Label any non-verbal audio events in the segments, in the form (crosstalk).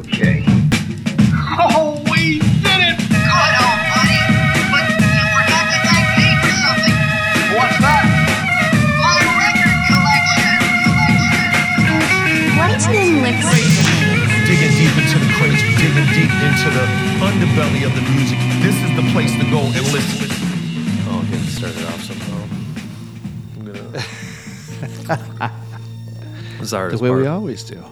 Okay. Oh, we did it! Good almighty! But you forgot to thank me for something. What's that? My record collection. Lightning licks. digging deep into the crates, digging deep into the underbelly of the music. This is the place to go and listen. Oh, I'm getting started off somehow. I'm gonna. (laughs) This is the The hardest way we always do.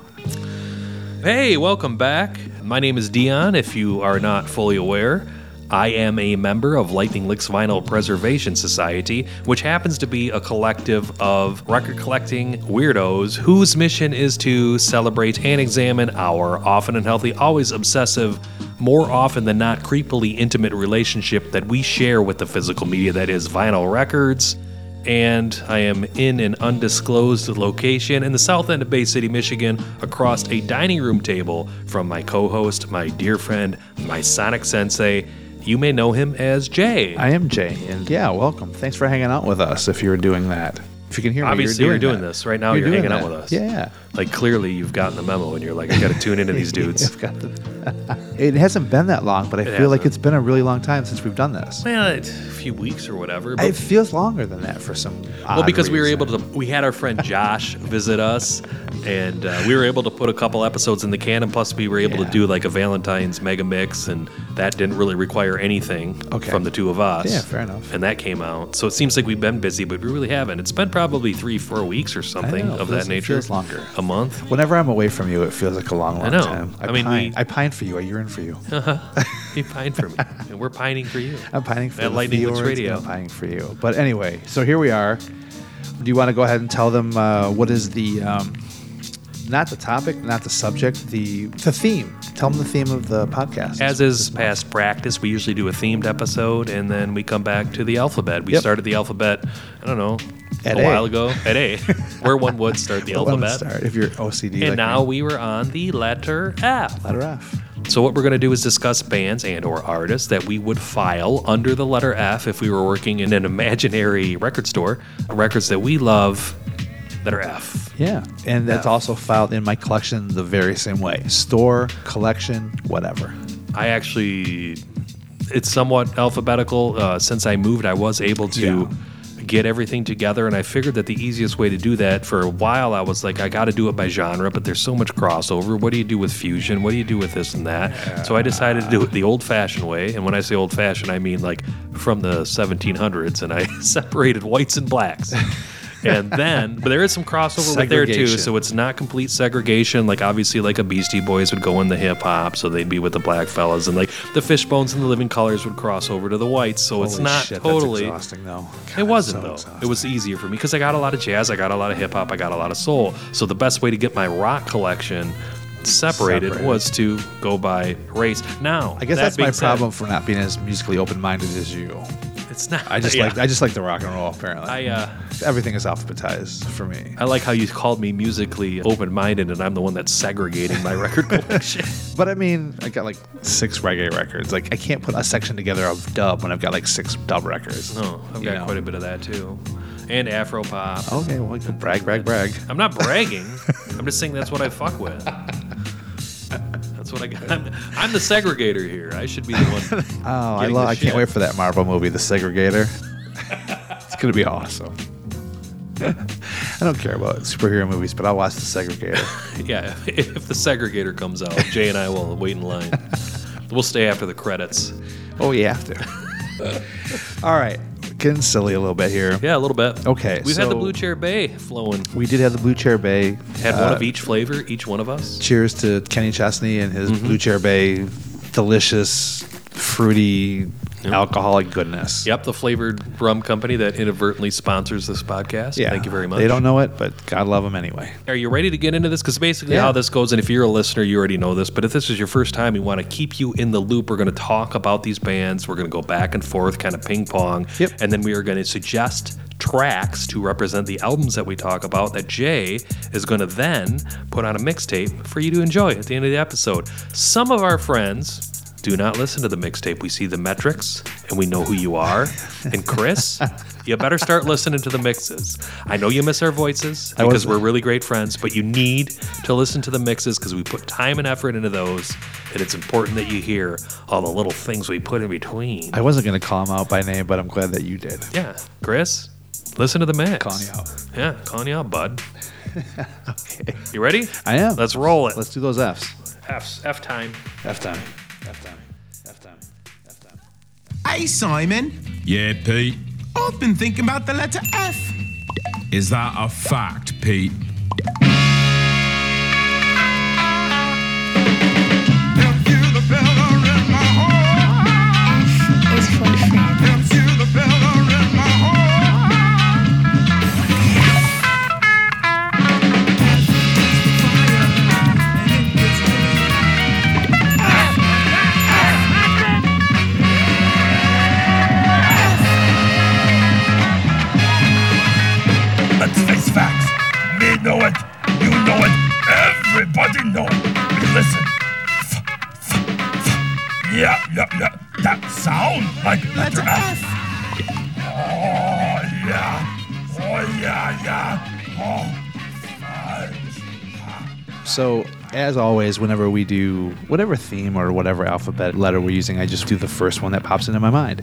Hey, welcome back. My name is Dion. If you are not fully aware, I am a member of Lightning Licks Vinyl Preservation Society, which happens to be a collective of record collecting weirdos whose mission is to celebrate and examine our often unhealthy, always obsessive, more often than not creepily intimate relationship that we share with the physical media that is vinyl records and I am in an undisclosed location in the south end of Bay City, Michigan, across a dining room table from my co host, my dear friend, my Sonic Sensei. You may know him as Jay. I am Jay, and yeah, welcome. Thanks for hanging out with us. If you're doing that, if you can hear me, Obviously, you're you're doing, doing this. Right now, you're doing hanging out that. with us. Yeah. Like, clearly, you've gotten the memo, and you're like, I got to tune into these (laughs) dudes. The- (laughs) it hasn't been that long, but I It feel like hasn't. it's been a really long time since we've done this. well, a few weeks or whatever. But It feels longer than that for some. Well, because we were able to, we had our friend Josh (laughs) visit us, and uh, we were able to put a couple episodes in the can, and plus we were able Yeah. to do like a Valentine's mega mix, and that didn't really require anything Okay. from the two of us. Yeah, fair enough. And that came out, so it seems like we've been busy, but we really haven't. It's been probably three, four weeks or something know, of that it nature. feels longer. A month. Whenever I'm away from you, it feels like a long, long know. time. I mean, pine. we- I pine for you. I yearn for you. (laughs) (laughs) He pined for me, and we're pining for you. I'm pining for At the Lightning fjords, Radio. I'm pining for you. But anyway, so here we are. Do you want to go ahead and tell them uh, what is the um, not the topic, not the subject, the the theme? Tell them the theme of the podcast. As is past practice, we usually do a themed episode and then we come back to the alphabet. We Yep. started the alphabet, I don't know, At a A. while ago at A, (laughs) where one would start the alphabet. start if you're OCD. And like now me. we were on the letter F. letter F. So what we're going to do is discuss bands and or artists that we would file under the letter F if we were working in an imaginary record store. Records that we love, letter F. Yeah, and that's F. also filed in my collection the very same way: store, collection, whatever. I actually, it's somewhat alphabetical. Uh, since I moved, I was able to Yeah. get everything together, and I figured that the easiest way to do that for a while, I was like, I got to do it by genre, but there's so much crossover. What do you do with fusion? What do you do with this and that? So I decided to do it the old fashioned way. And when I say old fashioned, I mean like from the 1700s, and I (laughs) separated whites and blacks. And then, but there is some crossover with there too. So it's not complete segregation. Like obviously, like a Beastie Boys would go in the hip hop, so they'd be with the black fellas, and like the Fishbones and the Living Colors would cross over to the whites. So it's not shit, totally. Exhausting, though. God, It wasn't so though. exhausting. It was easier for me because I got a lot of jazz, I got a lot of hip hop, I got a lot of soul. So the best way to get my rock collection separated, Separated. was to go by race. Now, I guess that that's my said, problem for not being as musically open-minded as you. It's not. I just yeah. like I just like the rock and roll. Apparently, I uh, everything is alphabetized for me. I like how you called me musically open-minded, and I'm the one that's segregating my record (laughs) collection. But I mean, I got like six reggae records. Like I can't put a section together of dub when I've got like six dub records. No, I've got know. quite a bit of that too, and Afro pop. Okay, well, you can brag, brag, brag. I'm not bragging. (laughs) I'm just saying that's what I fuck with. (laughs) That's what I got. I'm, I'm the segregator here. I should be the one. (laughs) Oh, I Getting love. the I can't wait for that Marvel movie, The Segregator. it's gonna be awesome. (laughs) I don't care about superhero movies, but I'll watch The Segregator. (laughs) Yeah, if, if the segregator comes out, Jay and I will wait in line. We'll stay after the credits. oh, yeah, after. All right, getting silly a little bit here. Yeah, a little bit. Okay, We've had the Blue Chair Bay flowing. We did have the Blue Chair Bay. Had one Uh, of each flavor, each one of us. Cheers to Kenny Chesney and his Mm-hmm. Blue Chair Bay delicious, fruity, alcoholic goodness. Yep, the flavored rum company that inadvertently sponsors this podcast. Yeah. Thank you very much. They don't know it, but God love them anyway. Are you ready to get into this? Because basically, Yeah. how this goes, and if you're a listener, you already know this. But if this is your first time, we want to keep you in the loop. We're going to talk about these bands. We're going to go back and forth, kind of ping pong. Yep. And then we are going to suggest tracks to represent the albums that we talk about that Jay is going to then put on a mixtape for you to enjoy at the end of the episode. Some of our friends do not listen to the mixtape. We see the metrics and we know who you are. And Chris, (laughs) you better start listening to the mixes. I know you miss our voices because we're really great friends, but you need to listen to the mixes because we put time and effort into those. And it's important that you hear all the little things we put in between. I wasn't going to call him out by name, but I'm glad that you did. yeah, Chris, listen to the mix. Calling you out. Yeah, calling you out, bud. (laughs) Okay. You ready? I am. Let's roll it. Let's do those F's. F, F time. F time. Hey, Simon. Yeah, Pete. I've been thinking about the letter F. Is that a fact, Pete? That sound like letter F. Oh, yeah. Oh, yeah, yeah. Oh, fudge. So, as always, whenever we do whatever theme or whatever alphabet letter we're using, I just do the first one that pops into my mind.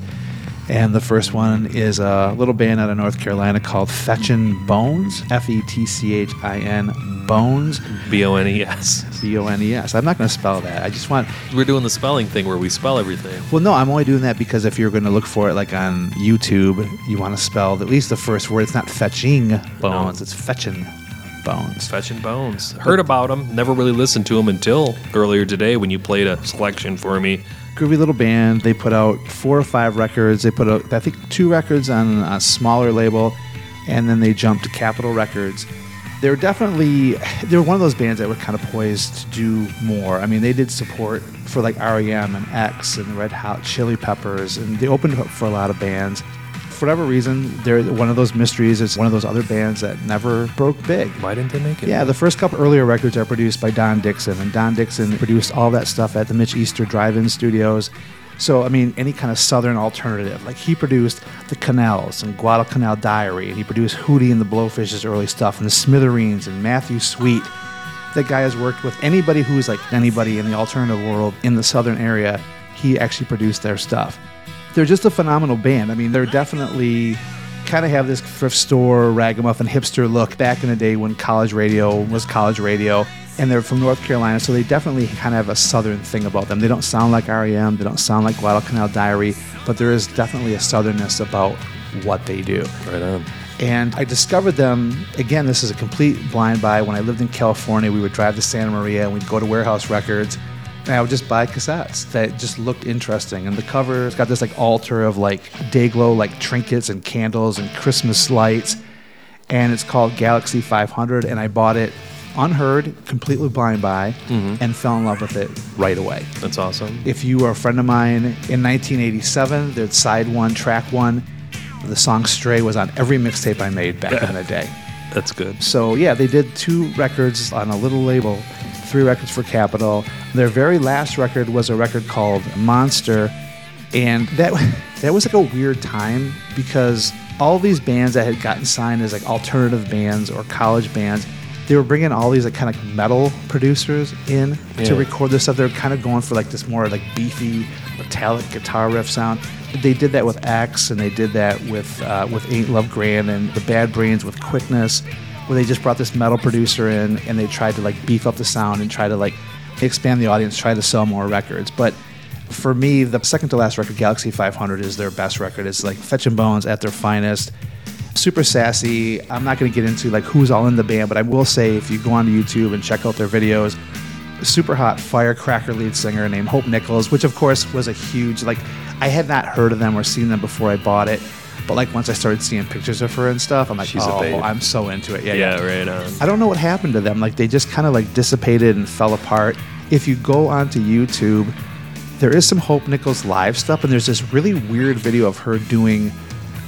And the first one is a little band out of North Carolina called Fetchin' Bones. F E T C H I N Bones. B O N E S. B O N E S. I'm not going to spell that. I just want. We're doing the spelling thing where we spell everything. Well, no, I'm only doing that because if you're going to look for it like on YouTube, you want to spell at least the first word. It's not fetching bones, it's fetching bones. Fetching Bones. Heard about them. Never really listened to them until earlier today when you played a selection for me. groovy little band. They put out four or five records. They put out, I think, two records on a smaller label, and then they jumped to Capitol Records. They were definitely they were one of those bands that were kind of poised to do more. I mean, they did support for like REM and X and Red Hot Chili Peppers, and they opened up for a lot of bands. For whatever reason, they're one of those mysteries. It's one of those other bands that never broke big. Why didn't they make it? Yeah, the first couple earlier records are produced by Don Dixon, and Don Dixon produced all that stuff at the Mitch Easter Drive-In Studios. So, I mean, any kind of Southern alternative. Like, he produced the Connells and Guadalcanal Diary, and he produced Hootie and the Blowfish's early stuff, and the Smithereens and Matthew Sweet. That guy has worked with anybody who's like anybody in the alternative world in the Southern area. He actually produced their stuff. They're just a phenomenal band. I mean, they're definitely kind of have this thrift store ragamuffin hipster look back in the day when college radio was college radio and they're from north carolina so they definitely kind of have a southern thing about them they don't sound like rem they don't sound like guadalcanal diary but there is definitely a southernness about what they do Right on. and I discovered them again. This is a complete blind buy. When I lived in California, we would drive to Santa Maria and we'd go to Warehouse Records, and I would just buy cassettes that just looked interesting. And the cover's got this like altar of like Dayglow like trinkets and candles and Christmas lights, and it's called Galaxy 500. And I bought it unheard, completely blind buy, mm-hmm. and fell in love with it right away. That's awesome. If you are a friend of mine in 1987, there's side one, track one. The song Stray was on every mixtape I made back in the day. (laughs) That's good. So, yeah, they did two records on a little label, three records for Capitol. Their very last record was a record called Monster. And that, (laughs) that was like a weird time because all these bands that had gotten signed as like alternative bands or college bands, they were bringing all these like kind of metal producers in to record this stuff. They were kind of going for like this more like beefy, metallic guitar riff sound. They did that with X, and they did that with uh, with Ain't Love Grand and the Bad Brains with Quickness, where they just brought this metal producer in and they tried to like beef up the sound and try to like expand the audience, try to sell more records. But for me, the second to last record, Galaxy 500, is their best record. It's like Fetchin' Bones at their finest. Super sassy. I'm not going to get into like who's all in the band, but I will say if you go onto YouTube and check out their videos, super hot firecracker lead singer named Hope Nichols, which of course was a huge like I had not heard of them or seen them before I bought it. But like once I started seeing pictures of her and stuff, I'm like, She's oh. I'm so into it. Yeah, Yeah, right on. I don't know what happened to them. Like they just kind of like dissipated and fell apart. If you go onto YouTube, there is some Hope Nichols live stuff, and there's this really weird video of her doing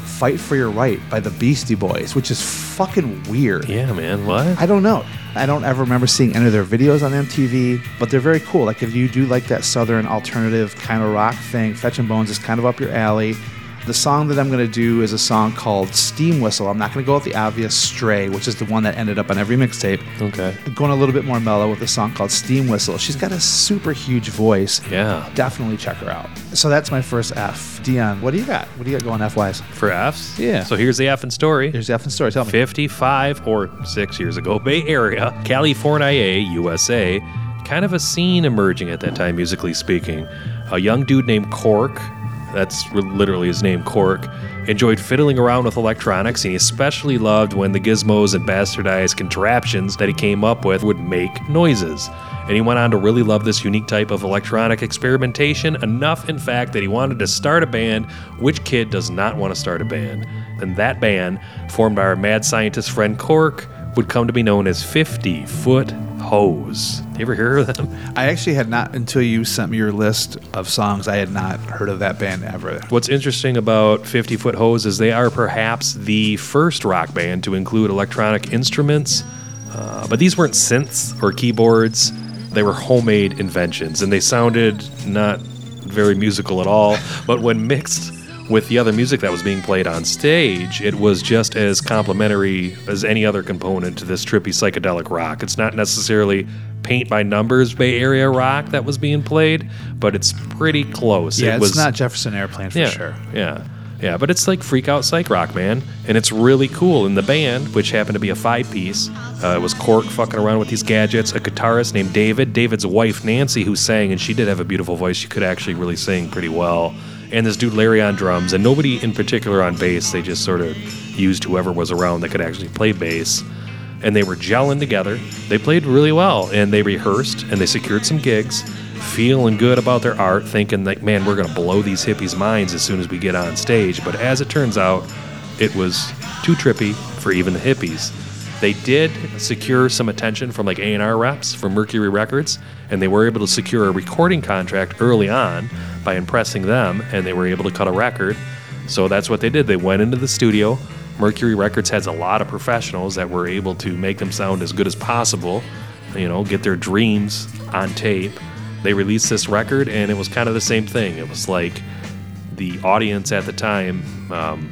Fight for Your Right by the Beastie Boys, which is fucking weird. Yeah, man. What? I don't know. I don't ever remember seeing any of their videos on MTV, but they're very cool. Like if you do like that southern alternative kind of rock thing, Fetchin' Bones is kind of up your alley. The song that I'm going to do is a song called Steam Whistle. I'm not going to go with the obvious Stray, which is the one that ended up on every mixtape. Okay. Going a little bit more mellow with a song called Steam Whistle. She's got a super huge voice. Yeah. Definitely check her out. So that's my first F. Dion, what do you got? What do you got going F wise? For F's? Yeah. So here's the F in story. Here's the F in story. Tell me. 55 or six years ago, Bay Area, California, USA, kind of a scene emerging at that time, musically speaking. A young dude named Cork, that's literally his name, Cork, enjoyed fiddling around with electronics, and he especially loved when the gizmos and bastardized contraptions that he came up with would make noises. And he went on to really love this unique type of electronic experimentation, enough, in fact, that he wanted to start a band. Which kid does not want to start a band? And that band, formed by our mad scientist friend Cork, would come to be known as 50 Foot Hose. You ever hear of them? I actually had not, until you sent me your list of songs, I had not heard of that band ever. What's interesting about 50 Foot Hose is they are perhaps the first rock band to include electronic instruments, uh, but these weren't synths or keyboards. They were homemade inventions, and they sounded not very musical at all. But when mixed with the other music that was being played on stage, it was just as complementary as any other component to this trippy psychedelic rock. It's not necessarily paint by numbers Bay Area rock that was being played, but it's pretty close. Yeah, it it's was not Jefferson Airplane for yeah, sure. Yeah. Yeah, but it's like freak out psych rock, man. And it's really cool. In the band, which happened to be a five piece, uh, it was Cork fucking around with these gadgets, a guitarist named David, David's wife Nancy, who sang, and she did have a beautiful voice. She could actually really sing pretty well. And this dude Larry on drums, and nobody in particular on bass. They just sort of used whoever was around that could actually play bass. And they were gelling together. They played really well, and they rehearsed, and they secured some gigs, feeling good about their art, thinking that, man, we're going to blow these hippies' minds as soon as we get on stage. But as it turns out, it was too trippy for even the hippies. They did secure some attention from like A&R reps from Mercury Records, and they were able to secure a recording contract early on by impressing them, and they were able to cut a record. So that's what they did. They went into the studio. Mercury Records has a lot of professionals that were able to make them sound as good as possible, you know, get their dreams on tape. They released this record, and it was kind of the same thing. It was like the audience at the time, um,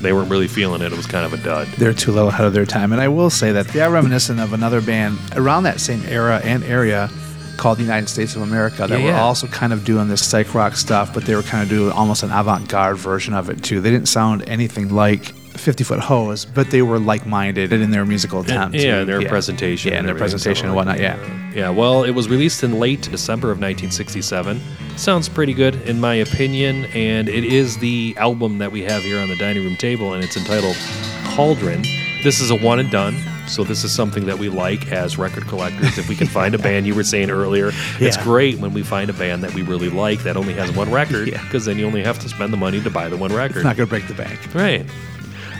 they weren't really feeling it. It was kind of a dud. They're too little ahead of their time. And I will say that they are reminiscent of another band around that same era and area called the United States of America that Yeah, were also kind of doing this psych rock stuff, but they were kind of doing almost an avant garde version of it too. They didn't sound anything like 50 Foot Hose, but they were like minded in their musical attempt. yeah, and their presentation. Yeah, and their presentation and whatnot. Yeah. Yeah, well, it was released in late December of 1967. Sounds pretty good in my opinion, and it is the album that we have here on the dining room table, and it's entitled Cauldron. This is a one and done, so this is something that we like as record collectors. If we can find a (laughs) band, you were saying earlier, it's great when we find a band that we really like that only has one record, (laughs) Yeah. because then you only have to spend the money to buy the one record. It's not going to break the bank. Right.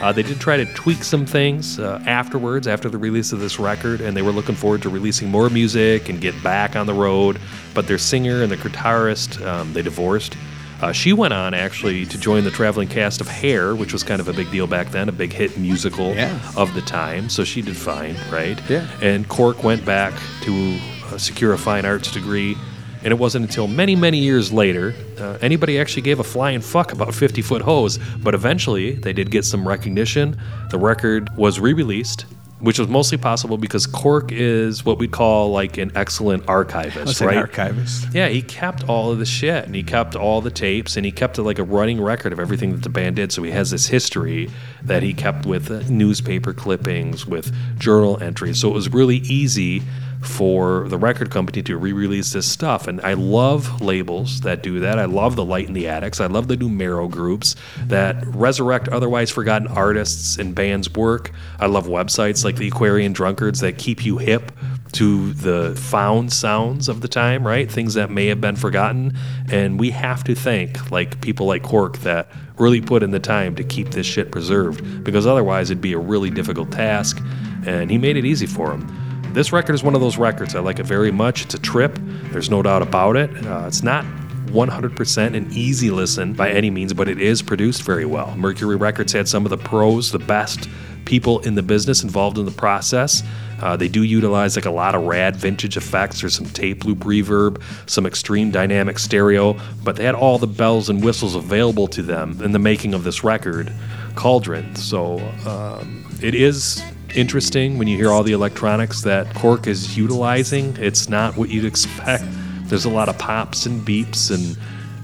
Uh, they did try to tweak some things uh, afterwards, after the release of this record, and they were looking forward to releasing more music and get back on the road. But their singer and their guitarist, um, they divorced. Uh, she went on actually to join the traveling cast of Hair, which was kind of a big deal back then, a big hit musical Yeah. of the time. So she did fine, right? Yeah. And Cork went back to uh, secure a fine arts degree. And it wasn't until many, many years later uh, anybody actually gave a flying fuck about 50 Foot Hose. But eventually, they did get some recognition. The record was re released, which was mostly possible because Cork is what we call like an excellent archivist, right? archivist. Yeah, he kept all of the shit and he kept all the tapes and he kept like a running record of everything that the band did. So he has this history that he kept with uh, newspaper clippings, with journal entries. So it was really easy for the record company to re-release this stuff and I love labels that do that. I love the Light in the Attics. I love the numero groups that resurrect otherwise forgotten artists and bands' work. I love websites like the Aquarium Drunkards that keep you hip to the found sounds of the time, right? Things that may have been forgotten. And we have to thank like people like Cork that really put in the time to keep this shit preserved because otherwise it'd be a really difficult task. And he made it easy for him. This record is one of those records. I like it very much. It's a trip. There's no doubt about it. Uh, it's not 100% an easy listen by any means, but it is produced very well. Mercury Records had some of the pros, the best people in the business involved in the process. Uh, they do utilize like a lot of rad vintage effects. There's some tape loop reverb, some extreme dynamic stereo, but they had all the bells and whistles available to them in the making of this record, Cauldron. So um, it is interesting when you hear all the electronics that Cork is utilizing. It's not what you'd expect. There's a lot of pops and beeps and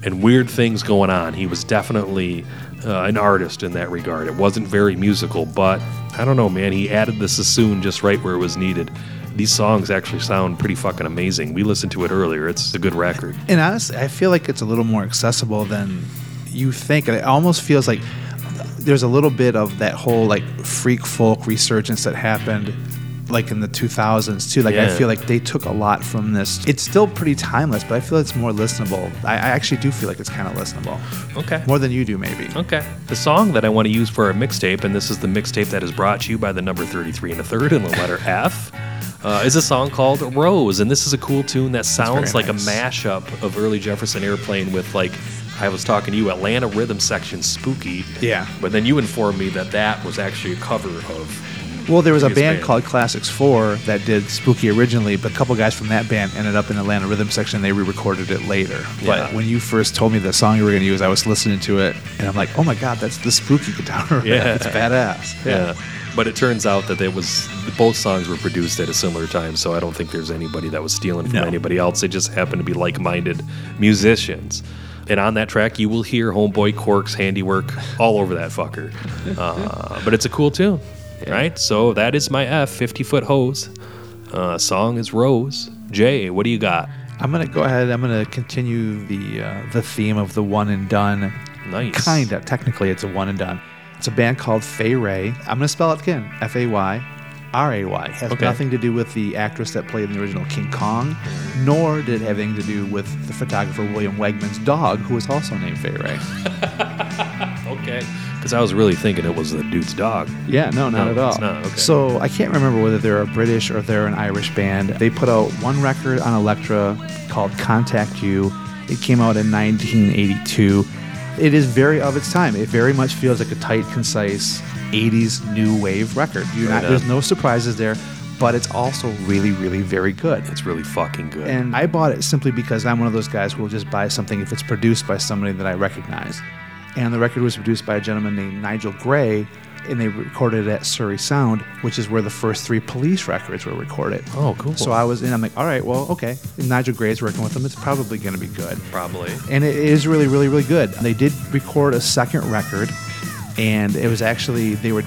and weird things going on. He was definitely uh, an artist in that regard. It wasn't very musical, but I don't know, man. He added the sassoon just right where it was needed. These songs actually sound pretty fucking amazing. We listened to it earlier. It's a good record. And honestly, I feel like it's a little more accessible than you think. It almost feels like there's a little bit of that whole like freak folk resurgence that happened like in the 2000s too. Like I feel like they took a lot from this. It's still pretty timeless, but I feel it's more listenable. I, I actually do feel like it's kind of listenable. Okay. More than you do, maybe. Okay. The song that I want to use for our mixtape, and this is the mixtape that is brought to you by the number 33 and a third and the letter (laughs) F, uh, is a song called Rose. And this is a cool tune that sounds very like nice. a mashup of early Jefferson Airplane with, like, I was talking to you, Atlanta Rhythm Section Spooky. Yeah. But then you informed me that that was actually a cover of. Well, there was a band band. called Classics 4 that did Spooky originally, but a couple guys from that band ended up in Atlanta Rhythm Section. And they re-recorded it later. Yeah. But when you first told me the song you were going to use, I was listening to it, and I'm like, oh my god, that's the Spooky guitar. (laughs) Yeah. it's badass. Yeah. But it turns out that it was both songs were produced at a similar time, so I don't think there's anybody that was stealing from No. anybody else. They just happened to be like-minded musicians. And on that track, you will hear Homeboy Cork's handiwork all over that fucker. (laughs) Uh, but it's a cool tune, right? So that is my F, 50 foot hose. Uh, song is Rose. Jay, what do you got? I'm gonna go ahead. I'm gonna continue the uh, the theme of the one and done. Nice. Kinda. Technically, it's a one and done. It's a band called Fay Ray. I'm gonna spell it again. F A Y. R A Y has Okay. nothing to do with the actress that played in the original King Kong, nor did it have anything to do with the photographer William Wegman's dog, who was also named Fay Ray. (laughs) Okay. Because I was really thinking it was the dude's dog. Yeah, no, not No, at all. it's not, okay. So I can't remember whether they're a British or they're an Irish band. They put out one record on Elektra called Contact You. It came out in 1982. It is very of its time. It very much feels like a tight, concise 80s new wave record. Right not, there's no surprises there, but it's also really, really very good. It's really fucking good. And I bought it simply because I'm one of those guys who will just buy something if it's produced by somebody that I recognize. And the record was produced by a gentleman named Nigel Gray, and they recorded it at Surrey Sound, which is where the first three police records were recorded. Oh, cool. So I was in, I'm like, all right, well, okay. And Nigel Gray's working with them. It's probably going to be good. Probably. And it is really, really, really good. They did record a second record, and it was actually they were (laughs)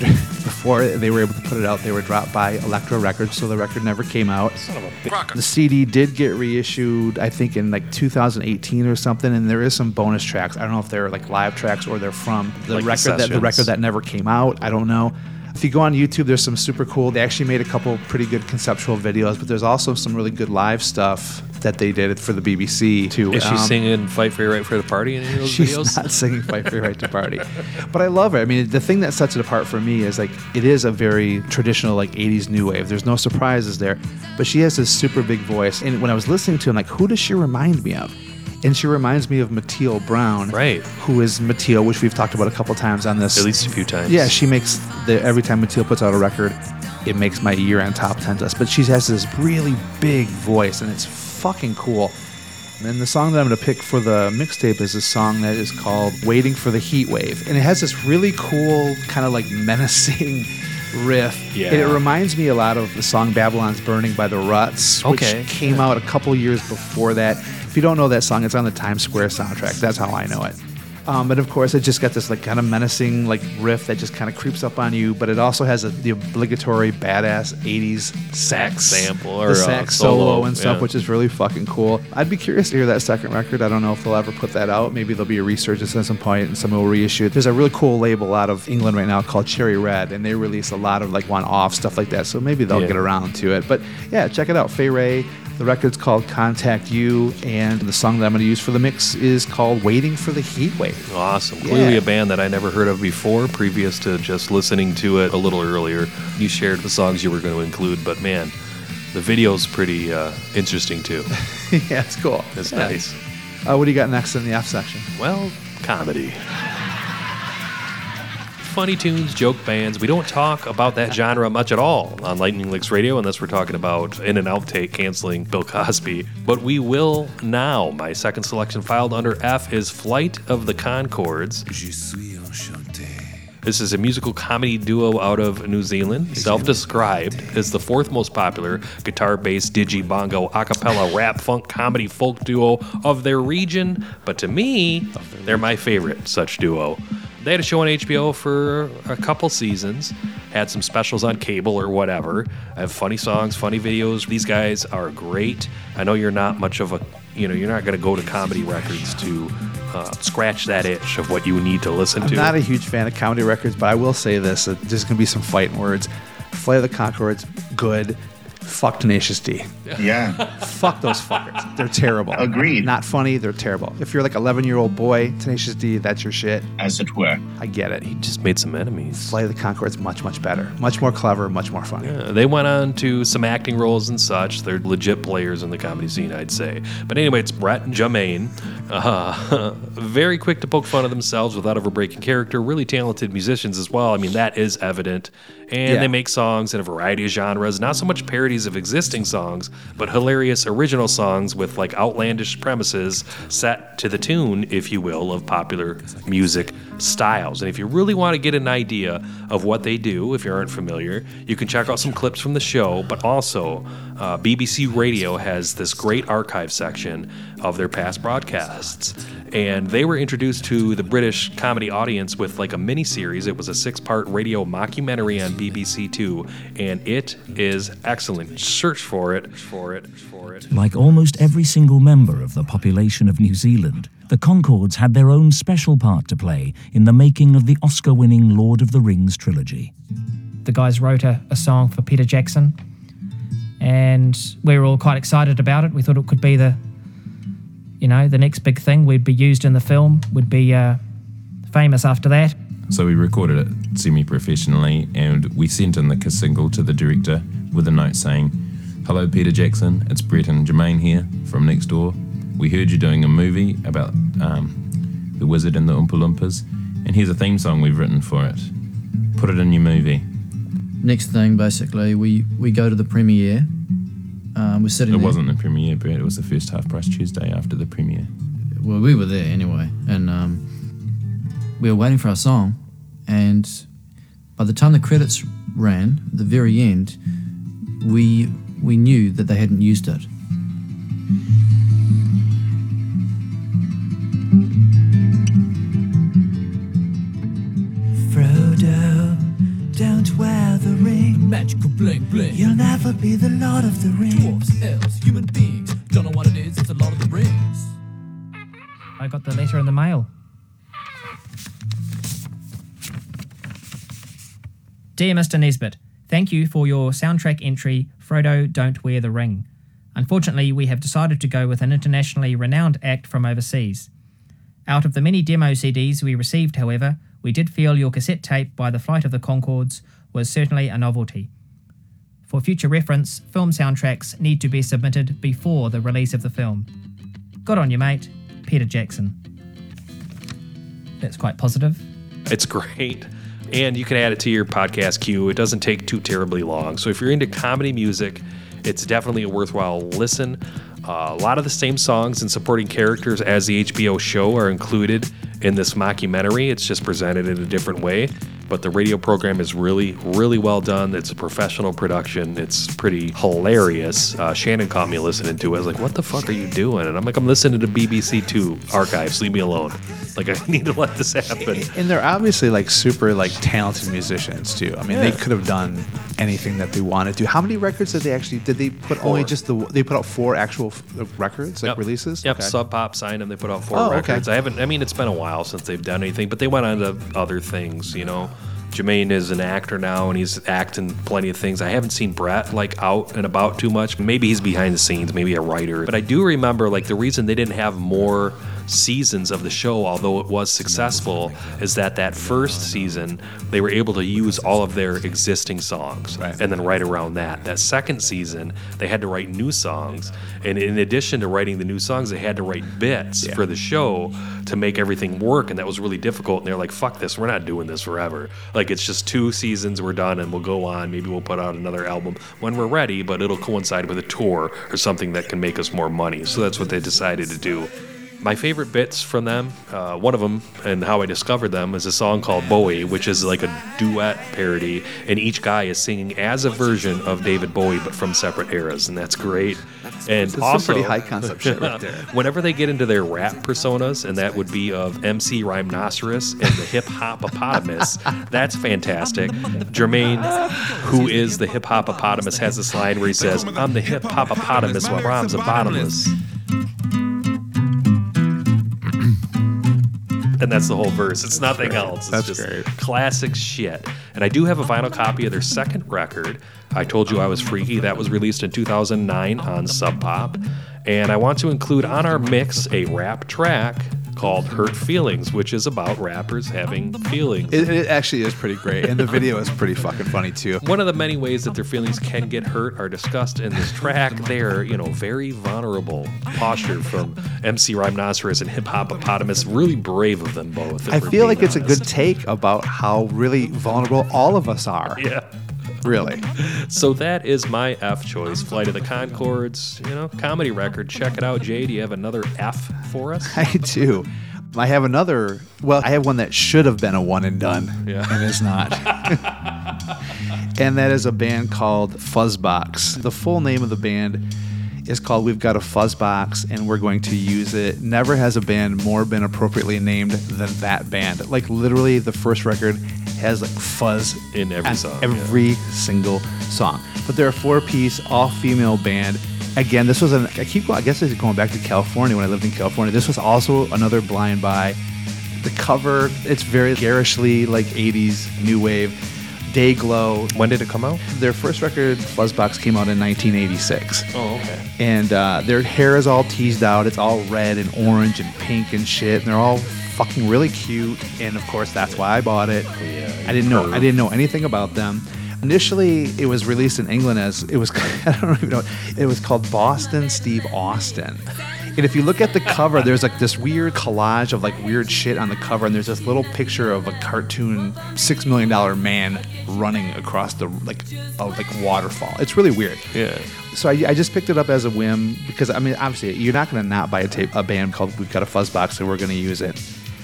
before they were able to put it out. They were dropped by Elektra Records, so the record never came out. Son of a The CD did get reissued, I think, in like 2018 or something, and there is some bonus tracks. I don't know if they're like live tracks or they're from the Like the record that the record that never came out. I don't know. If you go on YouTube, there's some super cool. They actually made a couple pretty good conceptual videos, but there's also some really good live stuff that they did for the BBC too. Is she Um, singing "Fight for Your Right for the Party" in any of those She's videos? not singing "Fight for Your Right to Party," but I love it. I mean, the thing that sets it apart for me is like it is a very traditional like '80s new wave. There's no surprises there, but she has this super big voice. And when I was listening to, it, I'm like, who does she remind me of? And she reminds me of Mattiel Brown, Right. Who is Mattiel, which we've talked about a couple times on this. At least a few times. Yeah, she makes the every time Mattiel puts out a record, it makes my year-end top ten list. But she has this really big voice, and it's fucking cool. And the song that I'm going to pick for the mixtape is a song that is called "Waiting for the Heat Wave," and it has this really cool, kind of like menacing riff. Yeah. And it reminds me a lot of the song "Babylon's Burning" by the Ruts, which Okay. came out a couple years before that. If you don't know that song, it's on the Times Square soundtrack. That's how I know it. Um, but of course, it just got this like kind of menacing like riff that just kind of creeps up on you. But it also has a, the obligatory badass '80s sax sample the or, uh, sax solo, solo and stuff, yeah. which is really fucking cool. I'd be curious to hear that second record. I don't know if they'll ever put that out. Maybe there'll be a resurgence at some point and someone will reissue it. There's a really cool label out of England right now called Cherry Red, and they release a lot of like one-off stuff like that. So maybe they'll Yeah. get around to it. But yeah, check it out, Fay Ray. The record's called Contact You, and the song that I'm going to use for the mix is called Waiting for the Heat Wave. Awesome. Clearly Yeah. a band that I never heard of before, previous to just listening to it a little earlier. You shared the songs you were going to include, but man, the video's pretty uh, interesting too. (laughs) yeah, it's cool. It's Yeah. nice. Uh, what do you got next in the F section? Well, comedy. Funny tunes, joke bands. We don't talk about that genre much at all on Lightning Licks Radio unless we're talking about In and Outtake canceling Bill Cosby. But we will now. My second selection filed under F is Flight of the Conchords. This is a musical comedy duo out of New Zealand, self described as the fourth most popular guitar based digi bongo a cappella rap funk comedy folk duo of their region. But to me, they're my favorite such duo. They had a show on HBO for a couple seasons, had some specials on cable or whatever. I have funny songs, funny videos. These guys are great. I know you're not much of a, you know, you're not going to go to comedy records to uh, scratch that itch of what you need to listen to. I'm not a huge fan of comedy records, but I will say this: there's going to be some fighting words. Flight of the Conchords, good. Fuck Tenacious D. Yeah. (laughs) Fuck those fuckers. They're terrible. Agreed. Not funny. They're terrible. If you're like 11 year old boy, Tenacious D, that's your shit. As it were. I get it. He just made some enemies. Flight of the Conchords much much better, much more clever, much more funny. Uh, they went on to some acting roles and such. They're legit players in the comedy scene, I'd say. But anyway, it's Brett and Jermaine. Uh, (laughs) very quick to poke fun of themselves without ever breaking character. Really talented musicians as well. I mean, that is evident. And Yeah. they make songs in a variety of genres. Not so much parodies of existing songs, but hilarious original songs with like outlandish premises set to the tune, if you will, of popular music styles. And if you really want to get an idea of what they do, if you aren't familiar, you can check out some clips from the show, but also uh, BBC Radio has this great archive section of their past broadcasts. And they were introduced to the British comedy audience with like a mini series. It was a six part radio mockumentary on BBC Two, and it is excellent. Search for it, for it, for it. Like almost every single member of the population of New Zealand, the Conchords had their own special part to play in the making of the Oscar winning Lord of the Rings trilogy. the guys wrote a, a song for Peter Jackson, and we were all quite excited about it. We thought it could be the, you know, the next big thing. We'd be used in the film. Would be uh, famous after that. So we recorded it semi professionally and we sent in the single to the director with a note saying, Hello, Peter Jackson, it's Brett and Jermaine here from next door. We heard you're doing a movie about um, the wizard and the Oompa Loompas, and here's a theme song we've written for it. Put it in your movie. Next thing, basically, we, we go to the premiere. Um, we're sitting It there. wasn't the premiere, Brett, it was the first half price Tuesday after the premiere. Well, we were there anyway, and um, we were waiting for our song. And by the time the credits ran, at the very end, we we knew that they hadn't used it. Magical bling bling. You'll never be the Lord of the Rings. Dwarfs, elves, human beings. Don't know what it is, it's a lot of the rings. I got the letter in the mail. Dear Mr. Nesbitt, thank you for your soundtrack entry, Frodo Don't Wear the Ring. Unfortunately, we have decided to go with an internationally renowned act from overseas. Out of the many demo CDs we received, however, we did feel your cassette tape by The Flight of the Conchords was certainly a novelty. For future reference, film soundtracks need to be submitted before the release of the film. Good on you, mate. Peter Jackson. That's quite positive. It's great. And you can add it to your podcast queue. It doesn't take too terribly long. So if you're into comedy music, it's definitely a worthwhile listen. Uh, a lot of the same songs and supporting characters as the HBO show are included in this mockumentary. It's just presented in a different way. But the radio program is really, really well done. It's a professional production. It's pretty hilarious. Uh, Shannon caught me listening to it. I was like, what the fuck are you doing? And I'm like, I'm listening to BBC Two archives. Leave me alone. (laughs) Like, I need to let this happen. And they're obviously like super like talented musicians too. I mean, they could have done anything that they wanted to. How many records did they actually? Did they put only just the? They put out four actual f- records, like Yep. releases. Yep, Okay. Sub Pop signed them. They put out four Oh, okay. records. I haven't. I mean, it's been a while since they've done anything, but they went on to other things. You know, Jermaine is an actor now, and he's acting plenty of things. I haven't seen Brett like out and about too much. Maybe he's behind the scenes, maybe a writer. But I do remember like the reason they didn't have more seasons of the show, although it was successful, is that that first season they were able to use all of their existing songs, and then right around that. That second season they had to write new songs, and in addition to writing the new songs, they had to write bits for the show to make everything work, and that was really difficult. And they're like, "Fuck this, we're not doing this forever. Like it's just two seasons, we're done, and we'll go on. Maybe we'll put out another album when we're ready, but it'll coincide with a tour or something that can make us more money." So that's what they decided to do. My favorite bits from them, uh, one of them, and how I discovered them, is a song called Bowie, which is like a duet parody, and each guy is singing as a version of David Bowie, but from separate eras, and that's great. And some also, pretty high concept shit right there. (laughs) whenever they get into their rap personas, and that would be of MC Rhinoceros and the hip hopopotamus, that's fantastic. Jermaine, who is the hip hopopotamus, has this line where he says, I'm the hip hopopotamus while rhymes are bottomless. And that's the whole verse. It's nothing else. It's That's just great. classic shit. And I do have a vinyl copy of their second record. I told you I was freaky. That was released in 2009 on Sub Pop. And I want to include on our mix a rap track called Hurt Feelings, which is about rappers having feelings. It, it actually is pretty great, and the video is pretty fucking funny too. One of the many ways that their feelings can get hurt are discussed in this track. They're, you know, very vulnerable posture from MC Rhinoceros and Hip Hopopotamus. Really brave of them both. I feel like being it's a good take about how really vulnerable all of us are. Yeah. Really. So that is my F choice. Flight of the Conchords, you know, comedy record. Check it out, Jay. Do you have another F for us? (laughs) I do. I have another. Well, I have one that should have been a one and done, Yeah. and is not. (laughs) and that is a band called Fuzzbox. The full name of the band is called We've Got a Fuzzbox, and we're going to use it. Never has a band more been appropriately named than that band. Like literally, the first record has like fuzz In every song, every single song. But they're a four-piece, all-female band. Again, this was an. I keep. going- I guess it's going back to California when I lived in California. This was also another blind buy. The cover, it's very garishly like 80s new wave. Day Glow. When did it come out? Their first record, Fuzzbox, came out in 1986. Oh, okay. And uh, their hair is all teased out. It's all red and orange and pink and shit. And they're all fucking really cute. And of course, that's why I bought it. I didn't know. I didn't know anything about them. Initially, it was released in England as it was. (laughs) I don't even know. It was called Bostin' Steve Austin. And if you look at the cover, there's like this weird collage of like weird shit on the cover, and there's this little picture of a cartoon six million dollar man running across the like a like waterfall. It's really weird. Yeah. So I, I just picked it up as a whim because I mean, obviously, you're not going to not buy a tape a band called We've Got a Fuzzbox, and we're going to use it.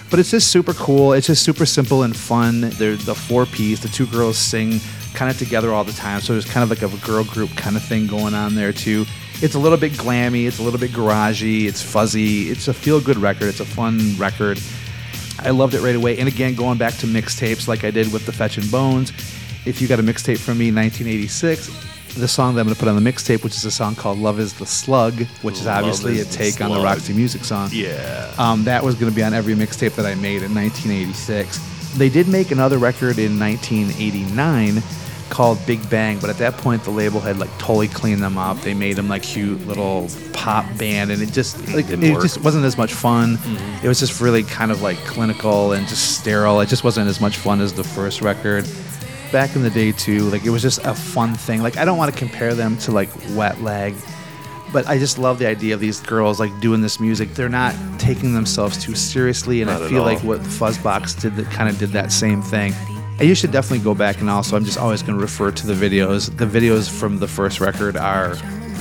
But it's just super cool. It's just super simple and fun. They're the four piece. The two girls sing kind of together all the time. So there's kind of like a girl group kind of thing going on there too. It's a little bit glammy. It's a little bit garagey. It's fuzzy. It's a feel good record. It's a fun record. I loved it right away. And again, going back to mixtapes like I did with the Fetchin' Bones. If you got a mixtape from me, 1986, the song that I'm going to put on the mixtape, which is a song called "Love Is the Slug," which is Love obviously is a the take on the Slug. Roxy Music song. Yeah. Um, that was going to be on every mixtape that I made in 1986. They did make another record in 1989 called Big Bang, but at that point the label had like totally cleaned them up. They made them like cute little pop band, and it just like Didn't it just wasn't as much fun. It was just really kind of like clinical and just sterile. It just wasn't as much fun as the first record. Back in the day too, like it was just a fun thing. Like I don't want to compare them to like Wet Leg, but I just love the idea of these girls like doing this music. They're not taking themselves too seriously, and Not I feel all. like what Fuzzbox did that kind of did that same thing. And you should definitely go back and also I'm just always going to refer to the videos. The videos from the first record are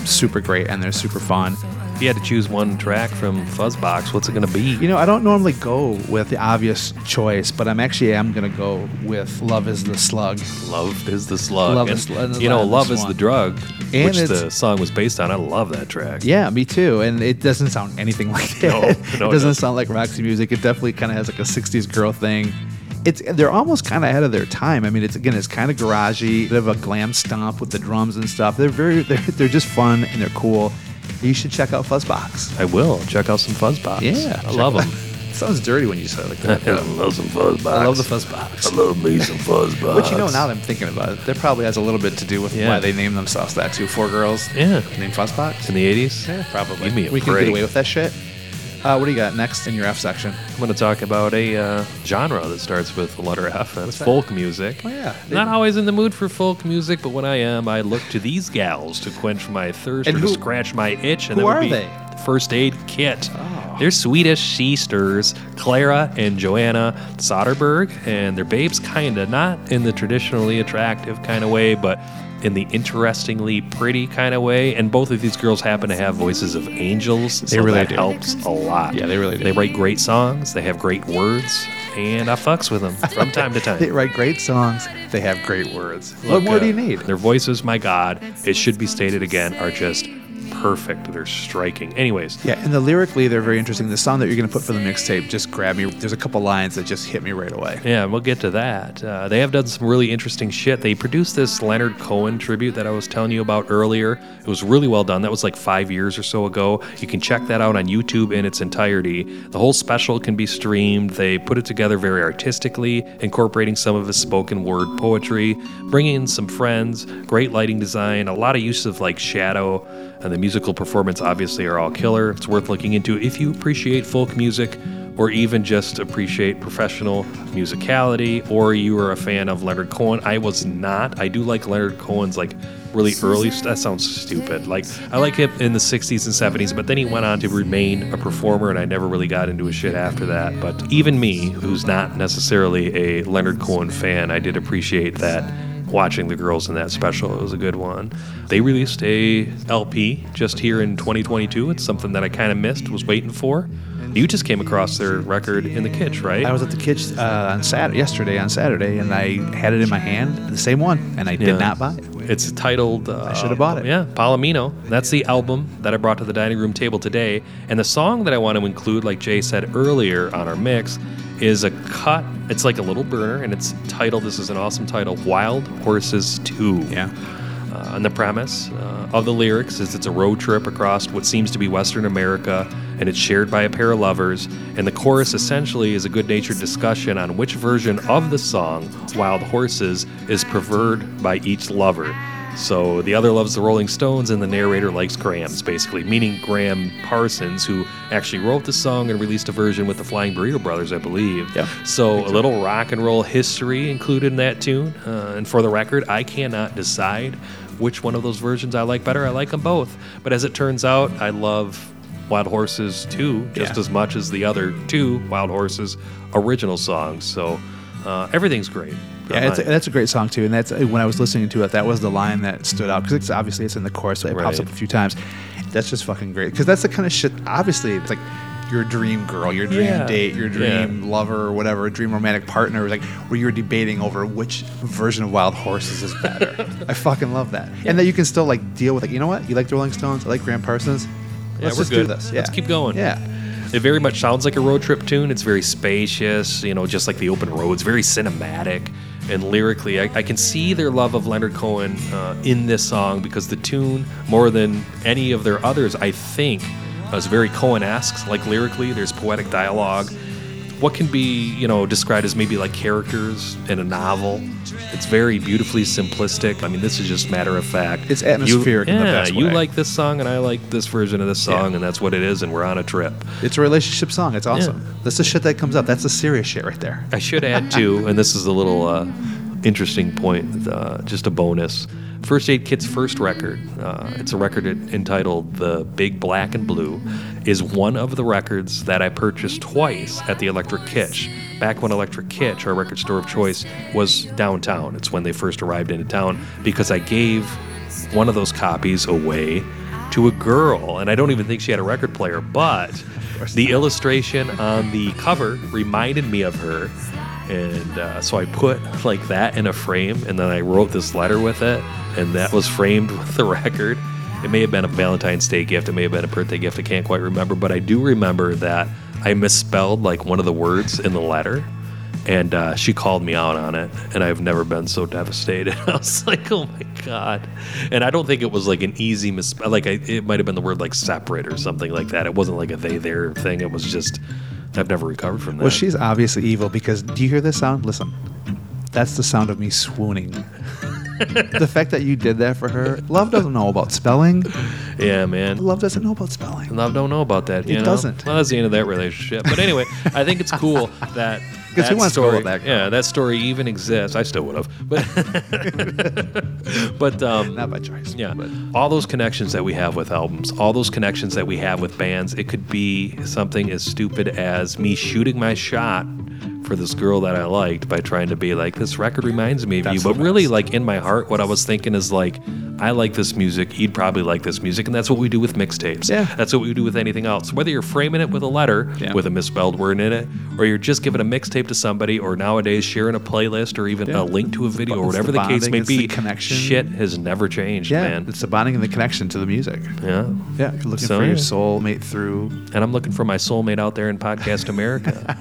super great and they're super fun. You had to choose one track from Fuzzbox, what's it going to be? You know, I don't normally go with the obvious choice, but I'm actually am going to go with "Love Is the Slug." Love is the slug. Love And, is- and you know, love is the drug, And which the song was based on. I love that track. Yeah, me too. And it doesn't sound anything (laughs) like that. No, no, it doesn't doesn't. sound like Roxy music. It definitely kind of has like a '60s girl thing. It's they're almost kind of ahead of their time. I mean, it's again, it's kind of garagey. They have a glam stomp with the drums and stuff. They're very, they're, they're just fun and they're cool. You should check out Fuzzbox. I will check out some Fuzzbox. Yeah, I love them. (laughs) Sounds dirty when you say it like that. (laughs) I love some Fuzzbox. I love the Fuzzbox. I love me some Fuzzbox. But you know, now that I'm thinking about it, that probably has a little bit to do with Yeah. why they named themselves that too. Four girls Yeah. named Fuzzbox. in the 80s? Yeah, probably. Give me a we can break. get away with that shit. Uh, what do you got next in your F section? I'm going to talk about a uh, genre that starts with the letter F. That's folk music. Oh, yeah. Not always in the mood for folk music, but when I am, I look to these gals to quench my thirst And or who- to scratch my itch. And who that would are be they? Oh. First Aid Kit. They're Swedish sisters, Klara and Johanna Soderberg, and they're babes, kind of not in the traditionally attractive kind of way, but in the interestingly pretty kind of way. And both of these girls happen to have voices of angels, so really that do. helps a lot. Yeah, they really do. They write great songs. They have great words, and I fucks with them from time to time. (laughs) They write great songs. They have great words. what Look, more do uh, you need? Their voices, my God, it should be stated again, are just perfect. They're striking. Anyways, Yeah, and the lyrically, they're very interesting. The song that you're going to put for the mixtape just grabbed me. There's a couple lines that just hit me right away. Yeah, we'll get to that. Uh, they have done some really interesting shit. They produced this Leonard Cohen tribute that I was telling you about earlier. It was really well done. That was like five years or so ago. You can check that out on YouTube in its entirety. The whole special can be streamed. They put it together very artistically, incorporating some of his spoken word poetry, bringing in some friends, great lighting design, a lot of use of like shadow, and the musical performance obviously are all killer. It's worth looking into if you appreciate folk music or even just appreciate professional musicality, or you are a fan of Leonard Cohen. I was not. I do like Leonard Cohen's like really early. That sounds stupid. Like I like him in the '60s and '70s, but then he went on to remain a performer, and I never really got into his shit after that. But even me, who's not necessarily a Leonard Cohen fan, I did appreciate that watching the girls in that special. It was a good one. They released a LP just here in 2022. It's something that I kind of missed, was waiting for. You just came across their record in the kitsch, right? I was at the kitchen uh, on Saturday, yesterday on Saturday, and I had it in my hand, the same one, and I Yeah. did not buy it. It's titled. Uh, I should have bought it. Yeah, Palomino. That's the album that I brought to the dining room table today. And the song that I want to include, like Jay said earlier on our mix, is a cut. It's like a little burner, and it's titled. This is an awesome title: "Wild Horses 2." Yeah. Uh, and the premise uh, of the lyrics is it's a road trip across what seems to be Western America, and it's shared by a pair of lovers. And the chorus essentially is a good natured discussion on which version of the song, Wild Horses, is preferred by each lover. So the other loves the Rolling Stones, and the narrator likes Gram's, basically, meaning Gram Parsons, who actually wrote the song and released a version with the Flying Burrito Brothers, I believe. Yeah. So a little rock and roll history included in that tune. Uh, and for the record, I cannot decide which one of those versions I like better. I like them both. But as it turns out, I love Wild Horses 2 just Yeah. as much as the other two Wild Horses original songs. So uh, everything's great. Yeah, it's, Uh, that's a great song too, and that's when I was listening to it. That was the line that stood out because it's obviously it's in the chorus, so it pops up a few times. That's just fucking great because that's the kind of shit. Obviously, it's like your dream girl, your dream Yeah. date, your dream lover, or whatever, dream romantic partner. Like where you're debating over which version of Wild Horses is better. (laughs) I fucking love that, and that you can still like deal with like you know what you like the Rolling Stones, I like Gram Parsons. Yeah, Let's we're good. do this. Let's keep going. Yeah. It very much sounds like a road trip tune. It's very spacious, you know, just like the open roads, very cinematic. And lyrically, I, I can see their love of Leonard Cohen uh, in this song because the tune, more than any of their others, I think, is very Cohen esque. Like lyrically, there's poetic dialogue. What can be, you know, described as maybe like characters in a novel. It's very beautifully simplistic. I mean, this is just matter of fact. It's atmospheric You, in the yeah, you like this song, and I like this version of this song, Yeah. and that's what it is, and we're on a trip. It's a relationship song. It's awesome. That's the shit that comes up. That's the serious shit right there. I should add too, and this is a little uh, interesting point, uh, just a bonus. First Aid Kit's first record, uh, it's a record entitled "The Big Black and Blue," is one of the records that I purchased twice at the Electric Kitch. Back when Electric Kitch, our record store of choice, was downtown. It's when they first arrived into town because I gave one of those copies away to a girl, and I don't even think she had a record player, but the illustration on the cover reminded me of her. And uh, so I put like that in a frame, and then I wrote this letter with it, and that was framed (laughs) with the record. It may have been a Valentine's Day gift, it may have been a birthday gift, I can't quite remember, but I do remember that I misspelled like one of the words in the letter, and uh, she called me out on it, and I've never been so devastated. (laughs) I was like, oh my god! And I don't think it was like an easy misspell. Like I, it might have been the word like separate or something like that. It wasn't like a they there thing. It was just I've never recovered from that. Well, she's obviously evil because do you hear this sound? Listen, that's the sound of me swooning. (laughs) the fact that you did that for her, Love doesn't know about spelling. Yeah, man. Love doesn't know about spelling. Love don't know about that. It know? doesn't. Well, that's the end of that relationship. But anyway, I think it's cool (laughs) that. 'Cause who wants to go story, with that girl? Yeah, that story even exists. I still would have, but (laughs) but um, Not by choice. yeah, all those connections that we have with albums, all those connections that we have with bands, it could be something as stupid as me shooting my shot for this girl that I liked by trying to be like, this record reminds me of That's you. But really, like in my heart, what I was thinking is like, I like this music. You'd probably like this music, and that's what we do with mixtapes. Yeah. that's what we do with anything else. Whether you're framing it with a letter Yeah. with a misspelled word in it, or you're just giving a mixtape to somebody, or nowadays sharing a playlist, or even Yeah. a link to a video, or It's the whatever the, case may be. connection. Shit has never changed, Yeah, man. it's the bonding and the connection to the music. Yeah. Yeah, you're looking So, for your soulmate through. And I'm looking for my soulmate out there in Podcast America.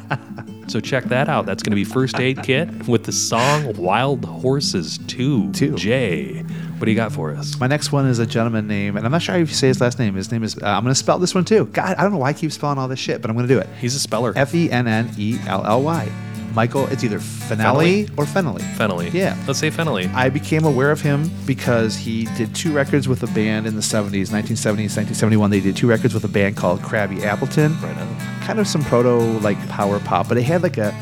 (laughs) so check that out. That's going to be First Aid Kit with the song Wild Horses 2. Two. Jay, what do you got for us? My next one is a gentleman name, and I'm not sure if you say his last name. His name is. Uh, I'm going to spell this one too. God, I don't know why I keep spelling all this shit, but I'm going to do it. He's a speller. F E N N E L L Y. Michael. It's either Fennelly or Fennelly. Fennelly. Yeah. Let's say Fennelly. I became aware of him because he did two records with a band in the 70s, 1970s, 1971. They did two records with a band called Crabby Appleton. Right on. Kind of some proto like power pop, but it had like a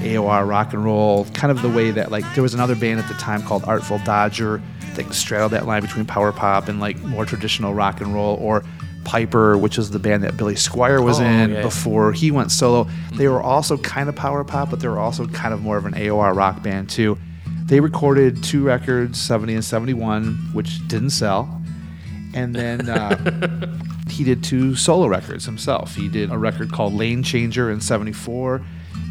AOR rock and roll, kind of the way that like there was another band at the time called Artful Dodger that straddled that line between power pop and like more traditional rock and roll, or Piper, which is the band that Billy Squier was Oh, in yeah. before he went solo. They were also kind of power pop, but they were also kind of more of an AOR rock band too. They recorded two records, 70 and 71, which didn't sell. And then uh, (laughs) he did two solo records himself. He did a record called Lane Changer in 74,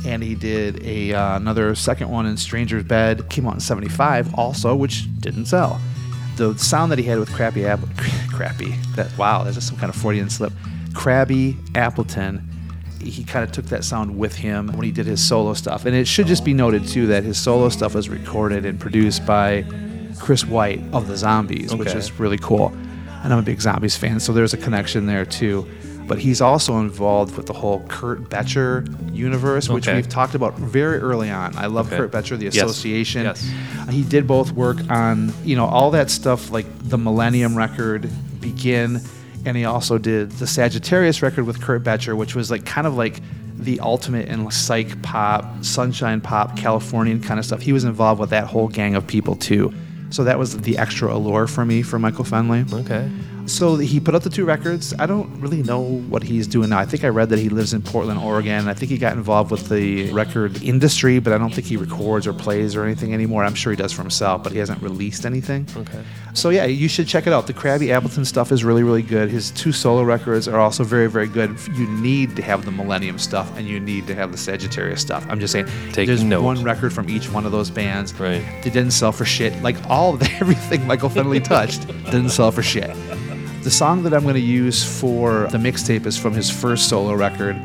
and he did a uh, another second one in Stranger's Bed, came out in 75 also, which didn't sell. The sound that he had with Crappy Apple, (laughs) Crappy, that wow, that's just some kind of Freudian slip. Crabby Appleton, he kind of took that sound with him when he did his solo stuff. And it should just be noted too that his solo stuff was recorded and produced by Chris White of the Zombies, which is really cool. And I'm a big Zombies fan, so there's a connection there too. But he's also involved with the whole Curt Boettcher universe, which Okay. we've talked about very early on. I love Okay. Curt Boettcher, the association. Yes. He did both work on, you know, all that stuff like the Millennium record, Begin, and he also did the Sagittarius record with Curt Boettcher, which was like kind of like the ultimate in psych pop, sunshine pop, Californian kind of stuff. He was involved with that whole gang of people too. So that was the extra allure for me for Michael Fennelly. Okay. So he put out the two records. I don't really know what he's doing now. I think I read that he lives in Portland, Oregon. I think he got involved with the record industry, but I don't think he records or plays or anything anymore. I'm sure he does for himself, but he hasn't released anything. Okay. So yeah, you should check it out. The Crabby Appleton stuff is really, really good. His two solo records are also very, very good. You need to have the Millennium stuff, and you need to have the Sagittarius stuff. I'm just saying, Taking there's note. one record from each one of those bands. Right. They didn't sell for shit. Like all of the, (laughs) everything Michael Fennelly touched didn't sell for shit. The song that I'm going to use for the mixtape is from his first solo record.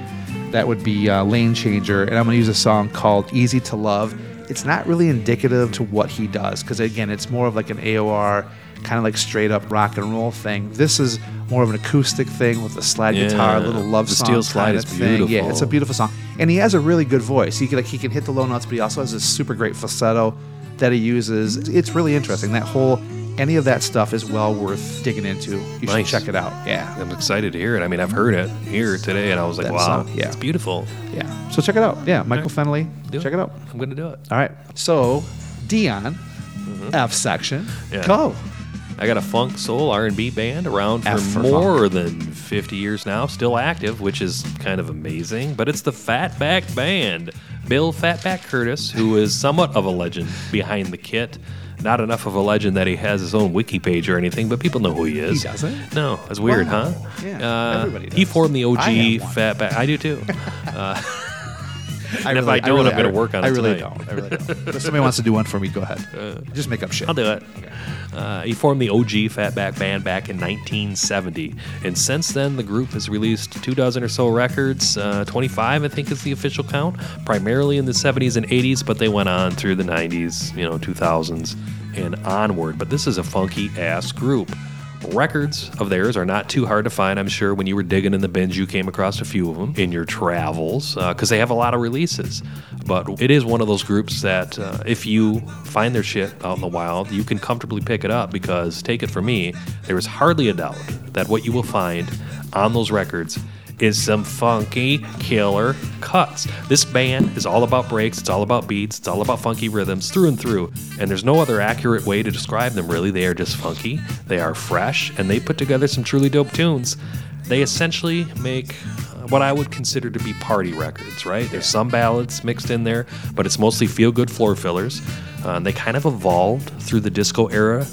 That would be uh, Lane Changer, and I'm going to use a song called Easy to Love. It's not really indicative to what he does because again, it's more of like an AOR kind of like straight up rock and roll thing. This is more of an acoustic thing with a slide guitar, a little love The song. steel slide is of thing. Yeah, it's a beautiful song, and he has a really good voice. He can like he can hit the low notes, but he also has this super great falsetto that he uses. It's really interesting. That whole any of that stuff is well worth digging into. You Nice. should check it out. Yeah, I'm excited to hear it. I mean, I've heard it here today, and I was like, That wow, song, yeah. it's beautiful. yeah. So check it out. Yeah, Michael Fennelly. Do Check it out. I'm going to do it. All right. So Dion, F section. Mm-hmm. Yeah. Go. I got a funk soul R&B band around for, for more than 50 years now, still active, which is kind of amazing. But it's the Fatback Band. Bill Fatback Curtis, who is somewhat of a legend behind the kit. Not enough of a legend that he has his own wiki page or anything, but people know who he is. He doesn't? No, it's weird, Wow. huh? Yeah, Uh, everybody He formed the OG. Fatback. I do too. (laughs) Uh, I And if I don't, I'm gonna work on I really tonight. don't. I really (laughs) don't. if somebody wants to do one for me, go ahead. Just make up shit. I'll do it. Uh, he formed the OG Fatback Band back in 1970, and since then the group has released two dozen or so records, uh, 25 I think is the official count, primarily in the 70s and 80s, but they went on through the 90s, you know, 2000s and onward. But this is a funky ass group. Records of theirs are not too hard to find. I'm sure when you were digging in the bins, you came across a few of them in your travels because they have a lot of releases. But it is one of those groups that uh, if you find their shit out in the wild, you can comfortably pick it up because, take it from me, there is hardly a doubt that what you will find on those records is some funky killer cuts. This band is all about breaks, it's all about beats, it's all about funky rhythms through and through. And there's no other accurate way to describe them really. They are just funky, they are fresh, and they put together some truly dope tunes. They essentially make uh, what I would consider to be party records, right? There's some ballads mixed in there, but it's mostly feel good floor fillers. Uh, they kind of evolved through the disco era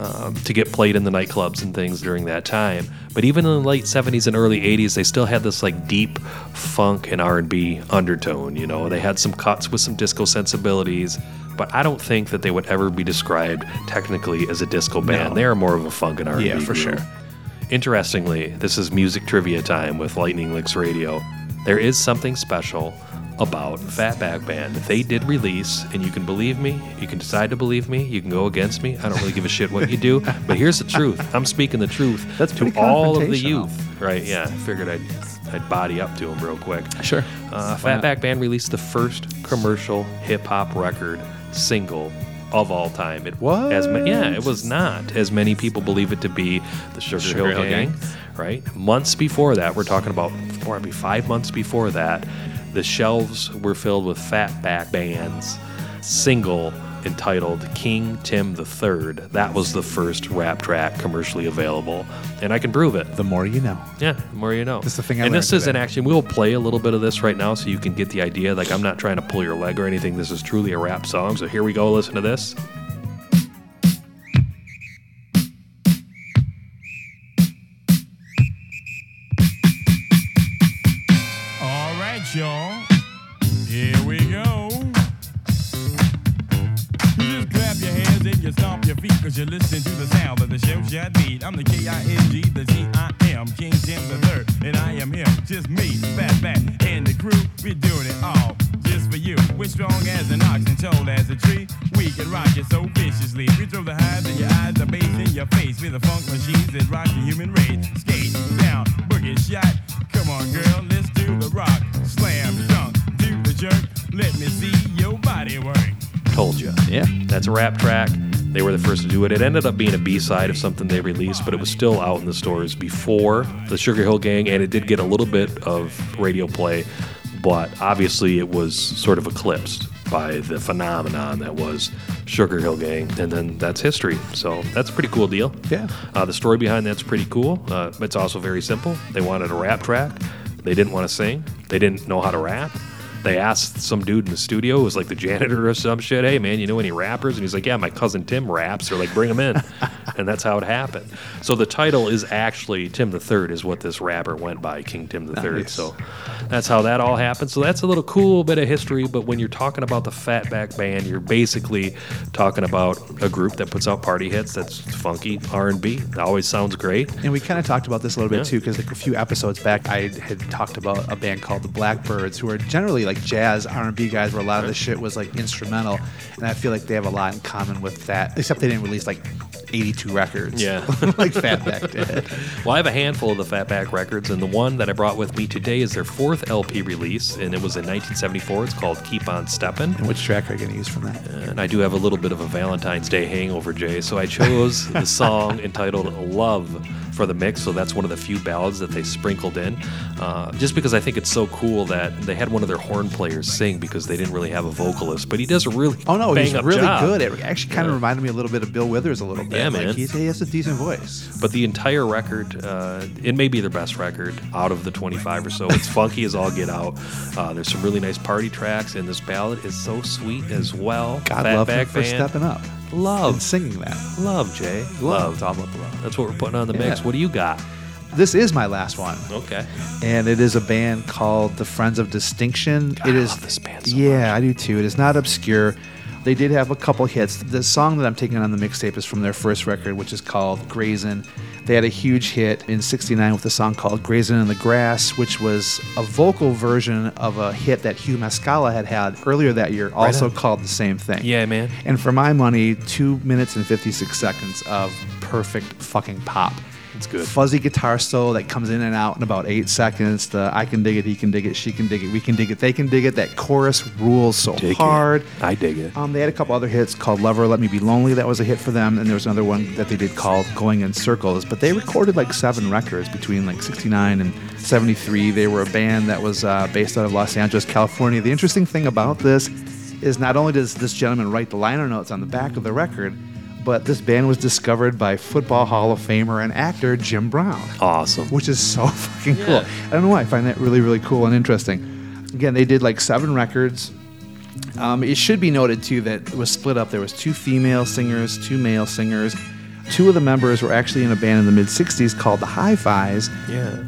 um, to get played in the nightclubs and things during that time. But even in the late 70s and early 80s, they still had this like deep funk and R&B undertone. You know, they had some cuts with some disco sensibilities. But I don't think that they would ever be described technically as a disco band. No. They are more of a funk and R&B Yeah, for group. sure. Interestingly, this is music trivia time with Lightning Licks Radio. There is something special about Fatback Band. They did release, and you can believe me, you can decide to believe me, you can go against me. I don't really give a shit what you do, but here's the truth. I'm speaking the truth (laughs) That's to all of the youth. Right? Yeah, I figured I'd I'd body up to them real quick. Sure. Uh? Fatback Band released the first commercial hip hop record single of all time. It was As ma- yeah, it was not as many people believe it to be the Sugar, Sugar Hill, Hill Gang, Gang. right? Months before that, we're talking about maybe five months before that, the shelves were filled with Fatback Band's single entitled King Tim III. That was the first rap track commercially available, and I can prove it. The more you know. Yeah, the more you know. That's the thing I and this is an action. We'll play a little bit of this right now so you can get the idea. Like, I'm not trying to pull your leg or anything. This is truly a rap song. So here we go. Listen to this. Strong as an ox and tall as a tree. We can rock it so viciously. We throw the highs in your eyes, the bass in your face. We're the funk machines that rock the human race. Skate down, boogie shot. Come on, girl, let's do the rock. Slam dunk, do the jerk. Let me see your body work. Told you. Yeah. That's a rap track. They were the first to do it. It ended up being a B side of something they released, but it was still out in the stores before the Sugar Hill Gang, and it did get a little bit of radio play, but obviously it was sort of eclipsed by the phenomenon that was Sugar Hill Gang, and then that's history. So that's a pretty cool deal. Yeah. Uh, the story behind that's pretty cool. Uh, it's also very simple. They wanted a rap track. They didn't want to sing. They didn't know how to rap. They asked some dude in the studio, who was like the janitor or some shit, hey man, you know any rappers? And he's like, yeah, my cousin Tim raps. They're like, bring him in. (laughs) and that's how it happened. So the title is actually Tim the Third is what this rapper went by, King Tim the Third. Nice. So that's how that all happened. So that's a little cool bit of history. But when you're talking about the Fatback Band, you're basically talking about a group that puts out party hits that's funky R&B. It always sounds great. And we kind of talked about this a little bit Yeah. too, because like a few episodes back, I had talked about a band called the Blackbirds, who are generally like jazz R&B guys, where a lot of the shit was like instrumental, and I feel like they have a lot in common with that, except they didn't release like 82 records, Yeah. (laughs) like Fatback did. (laughs) Well, I have a handful of the Fatback records, and the one that I brought with me today is their fourth LP release, and it was in 1974. It's called Keep On Steppin'. And which track are you going to use from that? And I do have a little bit of a Valentine's Day hangover, Jay, so I chose (laughs) the song entitled Love for the mix. So that's one of the few ballads that they sprinkled in. Uh, just because I think it's so cool that they had one of their horn players sing because they didn't really have a vocalist, but he does a really Oh no, he's really job. good. It actually kind of reminded me a little bit of Bill Withers a little bit. Yeah, man. he, he has a decent voice. But the entire record, uh, it may be their best record out of the 25 or so. It's funky as all get out. Uh, there's some really nice party tracks, and this ballad is so sweet as well. God love him for Band. stepping up. Love. and singing that. Love, Jay. Love. Love. It's all about the love. That's what we're putting on the mix. What do you got? This is my last one. Okay. and it is a band called the Friends of Distinction. I it is love this band so yeah, I do too. It is not obscure. They did have a couple hits. The song that I'm taking on the mixtape is from their first record, which is called Grazin'. They had a huge hit in 69 with a song called Grazin' in the Grass, which was a vocal version of a hit that Hugh Masekela had had earlier that year, also on. called the same thing. Yeah, man. And for my money, two minutes and 56 seconds of perfect fucking pop. It's good. Fuzzy guitar solo that comes in and out in about eight seconds. The I can dig it, he can dig it, she can dig it, we can dig it, they can dig it. That chorus rules so Dig it. hard. I dig it. Um, they had a couple other hits called Lover, Let Me Be Lonely. That was a hit for them. And there was another one that they did called Going in Circles. But they recorded like seven records between like 69 and 73. They were a band that was uh, based out of Los Angeles, California. The interesting thing about this is not only does this gentleman write the liner notes on the back of the record, but this band was discovered by Football Hall of Famer and actor Jim Brown. Awesome. Which is so (laughs) fucking cool. I don't know why. I find that really, really cool and interesting. Again, they did like seven records. Um, it should be noted too that it was split up. There was two female singers, two male singers. Two of the members were actually in a band in the mid '60s called the Hi-Fi's Yeah.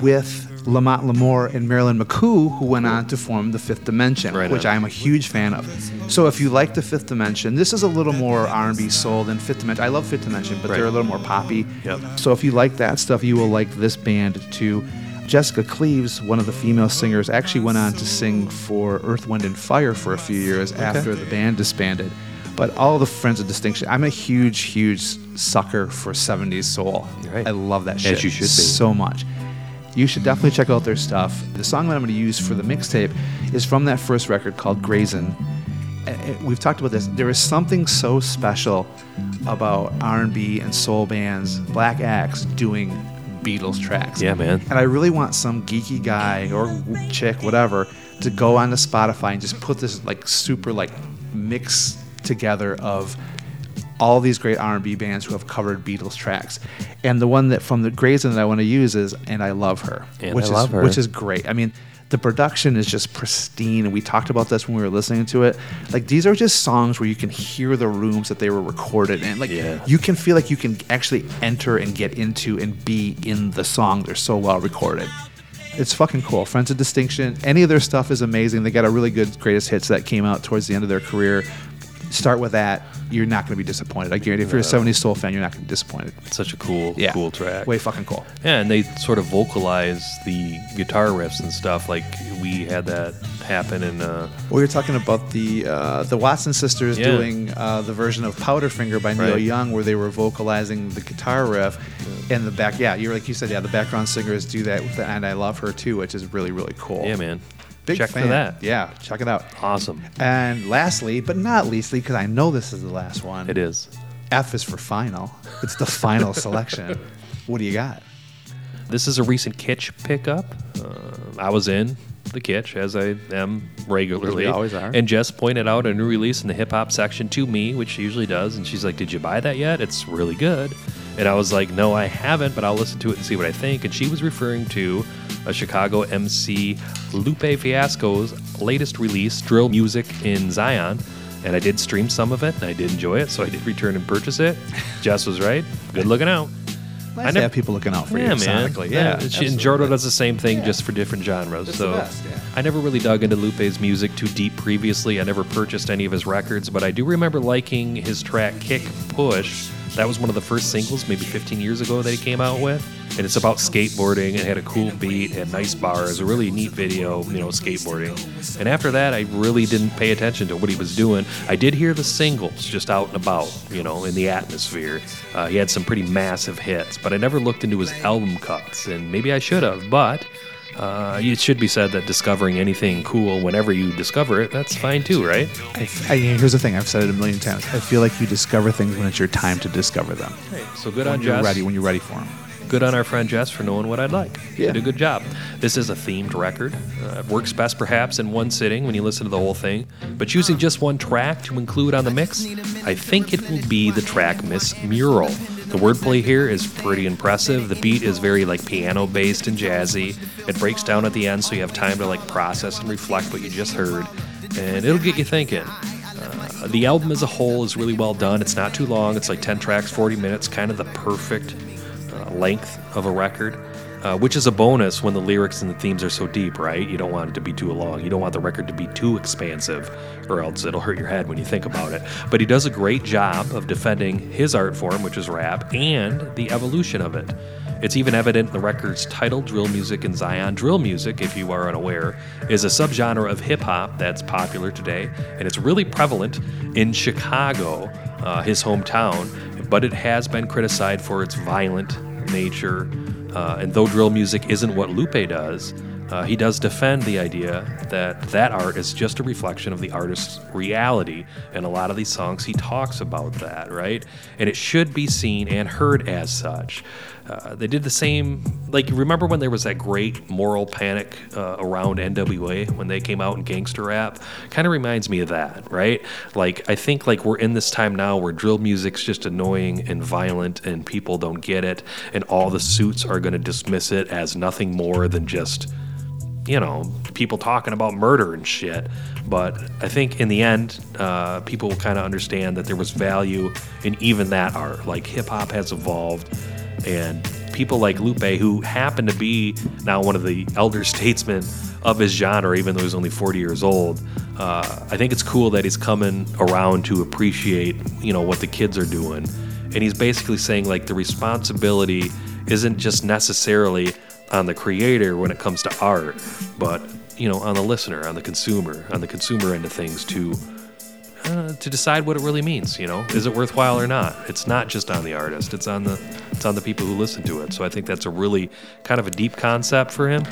with Lamonte McLemore and Marilyn McCoo, who went on to form the Fifth Dimension, Right which. I'm a huge fan of. So if you like the Fifth Dimension, this is a little more R&B soul than Fifth Dimension. I love Fifth Dimension, but Right. they're a little more poppy. Yep. So if you like that stuff, you will like this band too. Jessica Cleaves, one of the female singers, actually went on to sing for Earth, Wind, and Fire for a few years after the band disbanded. But all the Friends of Distinction, I'm a huge, huge sucker for 70s soul. Right. I love that As shit you should be. so much. You should definitely check out their stuff. The song that I'm going to use for the mixtape is from that first record called Grazin'. And- eh, and eh, We've talked about this. There is something so special about R&B and soul bands, black acts doing Beatles tracks. Yeah, man. And I really want some geeky guy or chick, whatever, to go onto Spotify and just put this like super like mix together of all these great R&B bands who have covered Beatles tracks. And the one that from the Grazin' that I want to use is "And I Love Her," And which I is Her. which is great. I mean, the production is just pristine, and we talked about this when we were listening to it. Like these are just songs where you can hear the rooms that they were recorded in. Like Yeah. you can feel like you can actually enter and get into and be in the song. They're so well recorded. It's fucking cool. Friends of Distinction. Any of their stuff is amazing. They got a really good greatest hits that came out towards the end of their career. Start with that. You're not going to be disappointed. I guarantee. If you're a 70s soul fan, you're not going to be disappointed. It's such a cool, Yeah. cool track. Way fucking cool. Yeah, and they sort of vocalize the guitar riffs and stuff. Like we had that happen in. Uh, We were talking about the uh, the Watson sisters Yeah. doing uh, the version of Powderfinger by Neil Right. Young, where they were vocalizing the guitar riff in the back. Yeah, you're like you said. Yeah, the background singers do that, with the, and I love her too, which is really really cool. yeah, man. Big Check for fan. that. Yeah, check it out. Awesome. And lastly, but not leastly, because I know this is the last one. It is. F is for final. It's the final selection. (laughs) What do you got? This is a recent Kitsch pickup. Uh, I was in the Kitsch, as I am regularly. We always are. And Jess pointed out a new release in the hip hop section to me, which she usually does. And she's like, Did you buy that yet? It's really good. And I was like, No, I haven't, but I'll listen to it and see what I think. And she was referring to a Chicago MC Lupe Fiasco's latest release, Drill Music in Zion. And I did stream some of it, and I did enjoy it, so I did return and purchase it. (laughs) Jess was right. Good looking out. Nice I to never- have people looking out for yeah, you man. sonically. Yeah, she, absolutely. and Jordo does the same thing, just for different genres. It's so best, yeah. I never really dug into Lupe's music too deep previously. I never purchased any of his records, but I do remember liking his track "Kick Push." That was one of the first singles, maybe 15 years ago, that he came out with. And it's about skateboarding. It had a cool beat, had nice bars, a really neat video, you know, skateboarding. And after that, I really didn't pay attention to what he was doing. I did hear the singles just out and about, you know, in the atmosphere. Uh, he had some pretty massive hits, but I never looked into his album cuts, and maybe I should have. But uh, it should be said that discovering anything cool whenever you discover it, that's fine too, right? I, I, here's the thing. I've said it a million times. I feel like you discover things when it's your time to discover them. So good when on you're Jess. ready. When you're ready for them. Good on our friend Jess for knowing what I'd like. Yeah. Did a good job. This is a themed record. Uh, it works best perhaps in one sitting when you listen to the whole thing. But choosing just one track to include on the mix, I think it will be the track Miss Mural. The wordplay here is pretty impressive. The beat is very like piano based and jazzy. It breaks down at the end so you have time to like process and reflect what you just heard. And it'll get you thinking. Uh, the album as a whole is really well done. It's not too long. It's like 10 tracks, 40 minutes, kind of the perfect uh, length of a record, uh, which is a bonus when the lyrics and the themes are so deep, right? You don't want it to be too long. You don't want the record to be too expansive, or else it'll hurt your head when you think about it. But he does a great job of defending his art form, which is rap, and the evolution of it. It's even evident in the record's title, Drill Music in Zion. Drill music, if you are unaware, is a subgenre of hip hop that's popular today, and it's really prevalent in Chicago, uh, his hometown. but it has been criticized for its violent nature. Uh, and though drill music isn't what Lupe does, uh, he does defend the idea that that art is just a reflection of the artist's reality. And a lot of these songs, he talks about that, right? And it should be seen and heard as such. Uh, they did the same, like, remember when there was that great moral panic uh, around NWA when they came out in gangster rap? Kind of reminds me of that, right? Like, I think, like, we're in this time now where drill music's just annoying and violent and people don't get it, and all the suits are going to dismiss it as nothing more than just you know, people talking about murder and shit. But I think in the end, uh, people will kind of understand that there was value in even that art. Like hip hop has evolved, and people like Lupe, who happen to be now one of the elder statesmen of his genre, even though he's only 40 years old, uh, I think it's cool that he's coming around to appreciate, you know, what the kids are doing. And he's basically saying like the responsibility isn't just necessarily on the creator when it comes to art, but you know, on the listener, on the consumer, on the consumer end of things to uh, to decide what it really means. You know, is it worthwhile or not? It's not just on the artist; it's on the it's on the people who listen to it. So I think that's a really kind of a deep concept for him,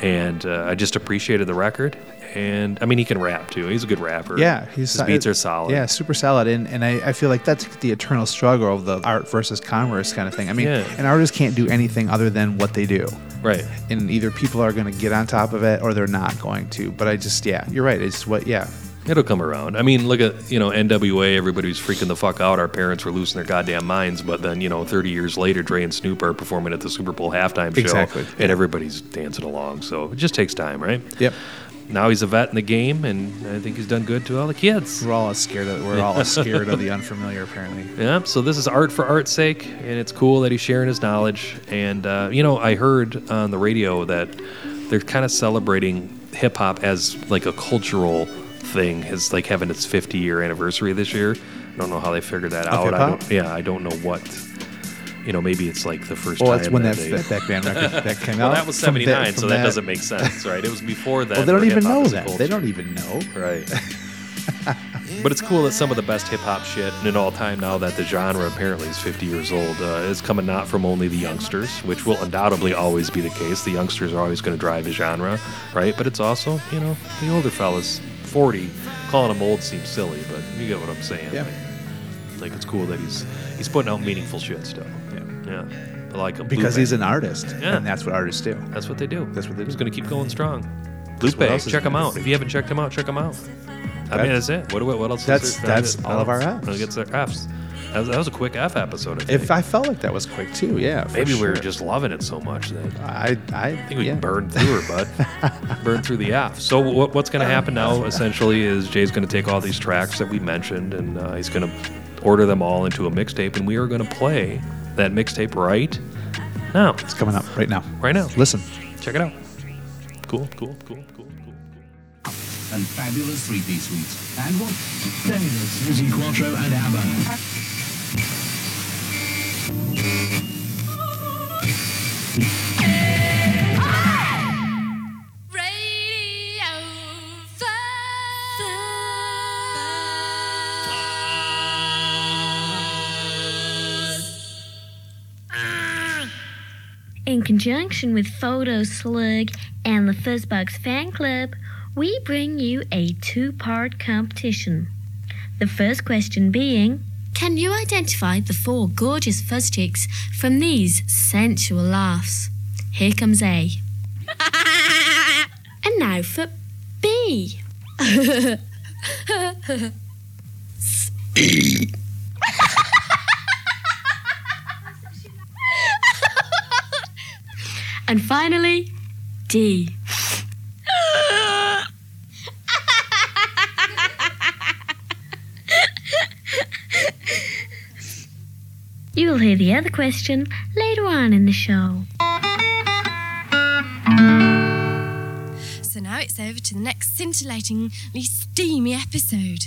and uh, I just appreciated the record. And I mean, he can rap too. He's a good rapper. Yeah, he's his beats are solid. Yeah, super solid. And and I, I feel like that's the eternal struggle of the art versus commerce kind of thing. I mean, Yeah. an artist can't do anything other than what they do. Right. And either people are going to get on top of it or they're not going to. But I just, yeah, you're right. It's what, yeah. It'll come around. I mean, look at you know NWA. Everybody's freaking the fuck out. Our parents were losing their goddamn minds. But then you know, 30 years later, Dre and Snoop are performing at the Super Bowl halftime show, Exactly. and everybody's dancing along. So it just takes time, right? Yep. Now he's a vet in the game, and I think he's done good to all the kids. We're all scared of, we're all (laughs) scared of the unfamiliar, apparently. Yeah, so this is art for art's sake, and it's cool that he's sharing his knowledge. And uh, you know, I heard on the radio that they're kind of celebrating hip hop as like a cultural thing, is like having its 50 year anniversary this year. I don't know how they figured that out. I don't, yeah, I don't know what. You know, maybe it's like the first Well, time. that's when that, that- that- band record- that came out. (laughs) well, out that was from that- 79, so that, that- doesn't make sense, right? It was before that. Well, they don't even know that. culture. They don't even know. Right. (laughs) but it's cool that some of the best hip hop shit in all time now that the genre apparently is 50 years old uh, is coming not from only the youngsters, which will undoubtedly always be the case. The youngsters are always going to drive the genre, right? But it's also, you know, the older fellas, 40, calling him old seems silly, but you get what I'm saying. Yeah. Like, like, it's cool that he's he's putting out meaningful shit still. Yeah. Yeah. I like him. Because Lupe. he's an artist. Yeah. And that's what artists do. That's what they do. That's what they do. He's going to keep going strong. That's Lupe, what else is check him out. If you haven't checked him out, check him out. I mean, That's- that's it. What, what, what else? is that's- there? that's all of our apps. Gets their Fs. That was, that was a quick F episode. I think. If I felt like that was quick too, yeah. for Maybe we were just loving it so much that I, I, think we yeah. burned through her, bud. (laughs) burned through the F. So what, what's going to happen now? Essentially, is Jay's going to take all these tracks that we mentioned, and uh, he's going to order them all into a mixtape, and we are going to play that mixtape right now. It's coming up right now. Right now. Listen. Check it out. Cool, cool, cool, cool. Cool. And fabulous three-piece suites. And what? Davis, using Quattro and ABBA. Conjunction with Photo Slug and the Fuzzbox Fan Club, we bring you a two part competition. The first question being Can you identify the four gorgeous fuzz chicks from these sensual laughs? Here comes A. and now for B. and finally, D. You will hear the other question later on in the show. So now it's over to the next scintillatingly steamy episode.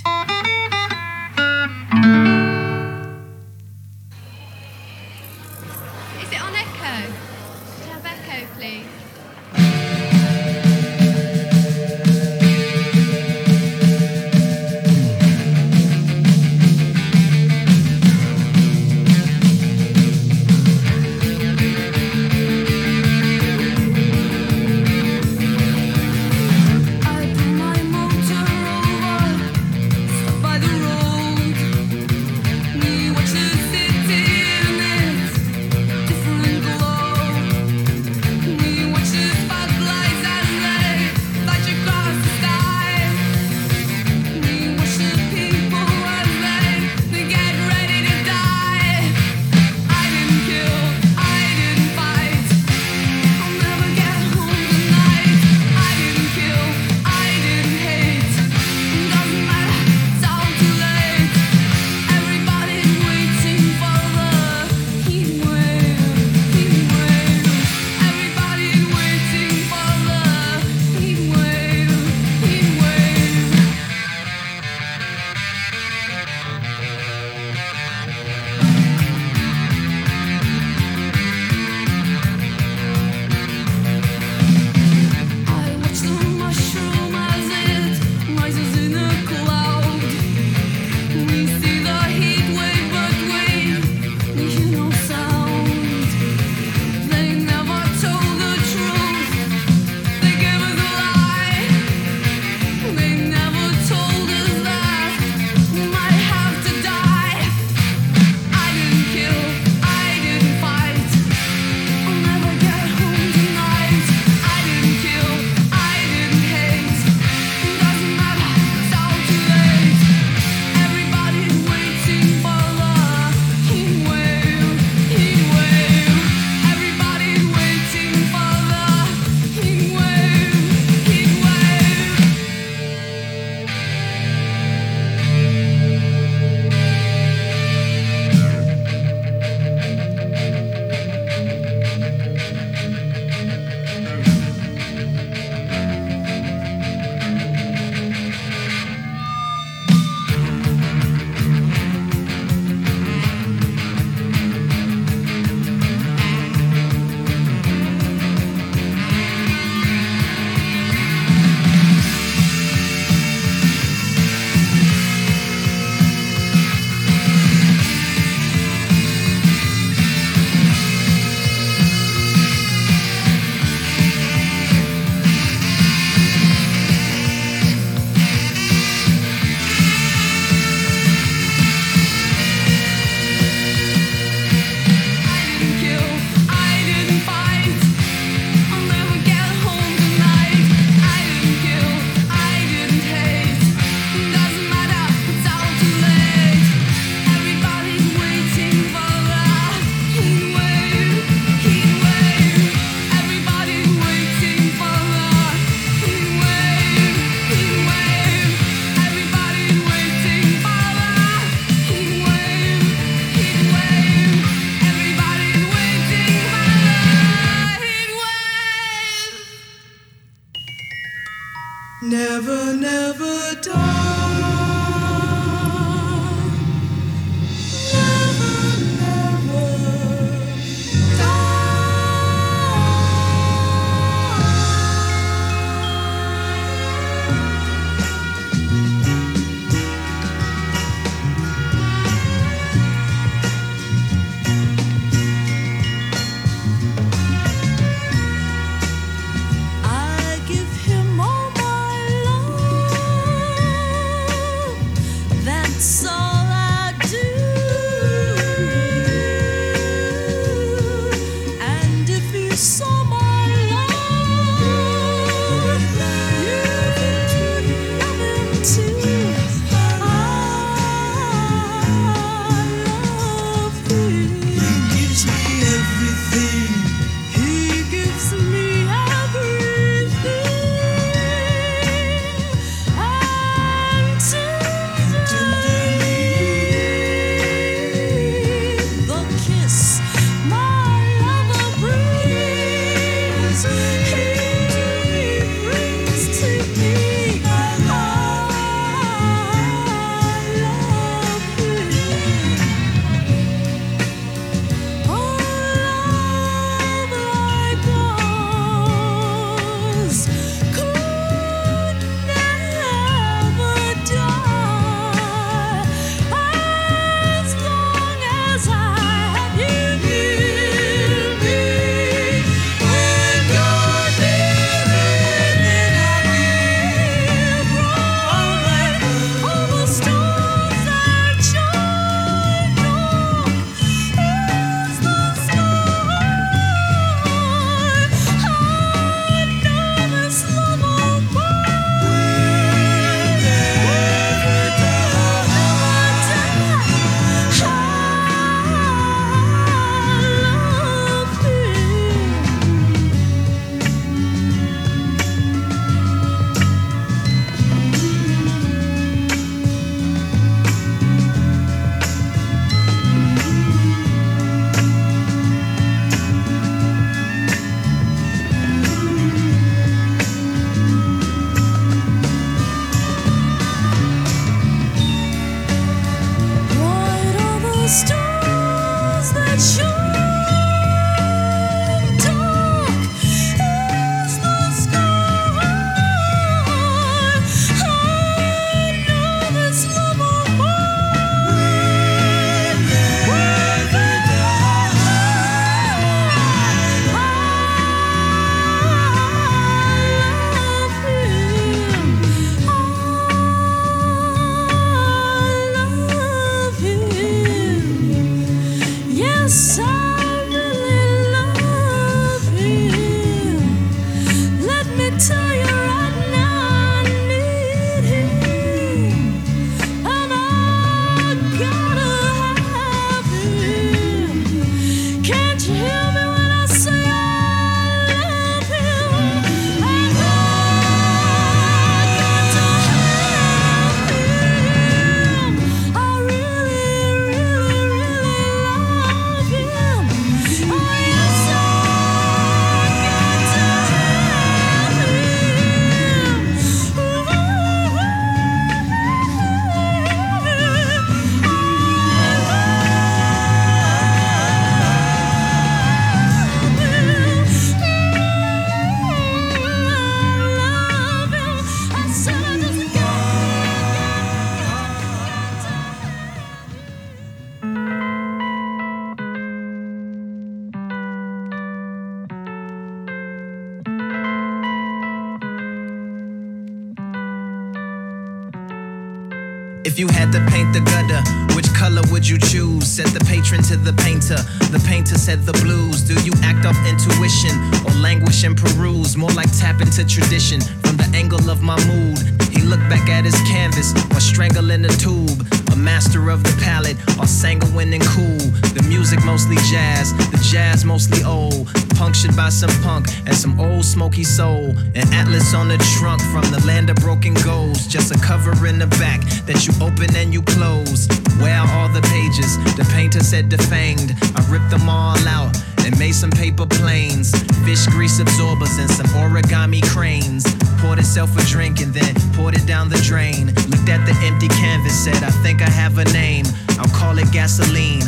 If you had to paint the gutter, which color would you choose? Said the patron to the painter. The painter said the blues. Do you act off intuition or languish and peruse? More like tap into tradition from the angle of my mood. He looked back at his canvas or strangling a tube. A master of the palette, or sanguine and cool. The music mostly jazz, the jazz mostly old. Punctured by some punk and some old smoky soul. An atlas on the trunk from the land of broken goals. Just a cover in the back that you open and you close. Where are all the pages? The painter said defanged. I ripped them all out and made some paper planes. Fish grease absorbers and some origami cranes. Poured it myself a drink and then poured it down the drain. Looked at the empty canvas, said, I think I have a name. I'll call it gasoline,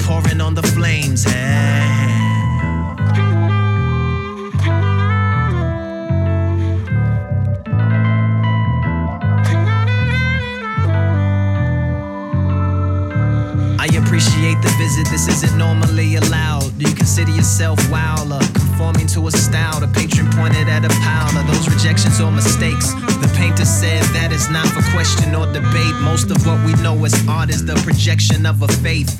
pouring on the flames. Hey. Appreciate the visit, this isn't normally allowed. Do you consider yourself wilder? conforming to a style? The patron pointed at a pile of those rejections or mistakes. The painter said that is not for question or debate. Most of what we know as art is the projection of a faith.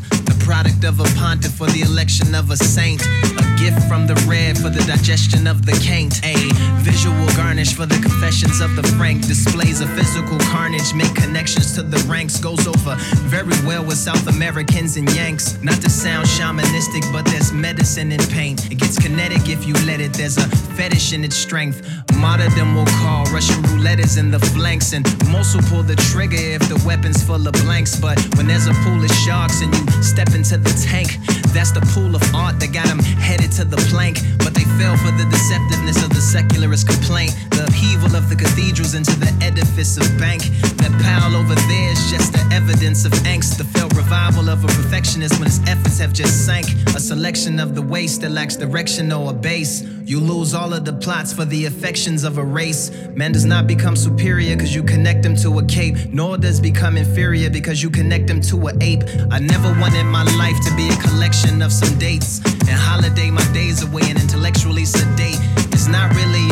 Product of a pontiff for the election of a saint. A gift from the red for the digestion of the caint. A visual garnish for the confessions of the frank. Displays of physical carnage, make connections to the ranks. Goes over very well with South Americans and Yanks. Not to sound shamanistic, but there's medicine in paint. It gets kinetic if you let it. There's a fetish in its strength. Martyrdom will call. Russian roulette is in the flanks. And most will pull the trigger if the weapon's full of blanks. But when there's a pool of sharks and you step into the tank, that's the pool of art that got them headed to the plank. But they fell for the deceptiveness of the secularist complaint. The upheaval of the cathedrals into the edifice of bank. That pile over there is just the evidence of angst. The failed revival of a perfectionist when his efforts have just sank. A selection of the waste that lacks direction or a base. You lose all of the plots for the affections of a race. Man does not become superior because you connect him to a cape, nor does become inferior because you connect him to an ape. I never wanted my life to be a collection of some dates and holiday my days away and intellectually sedate. It's not really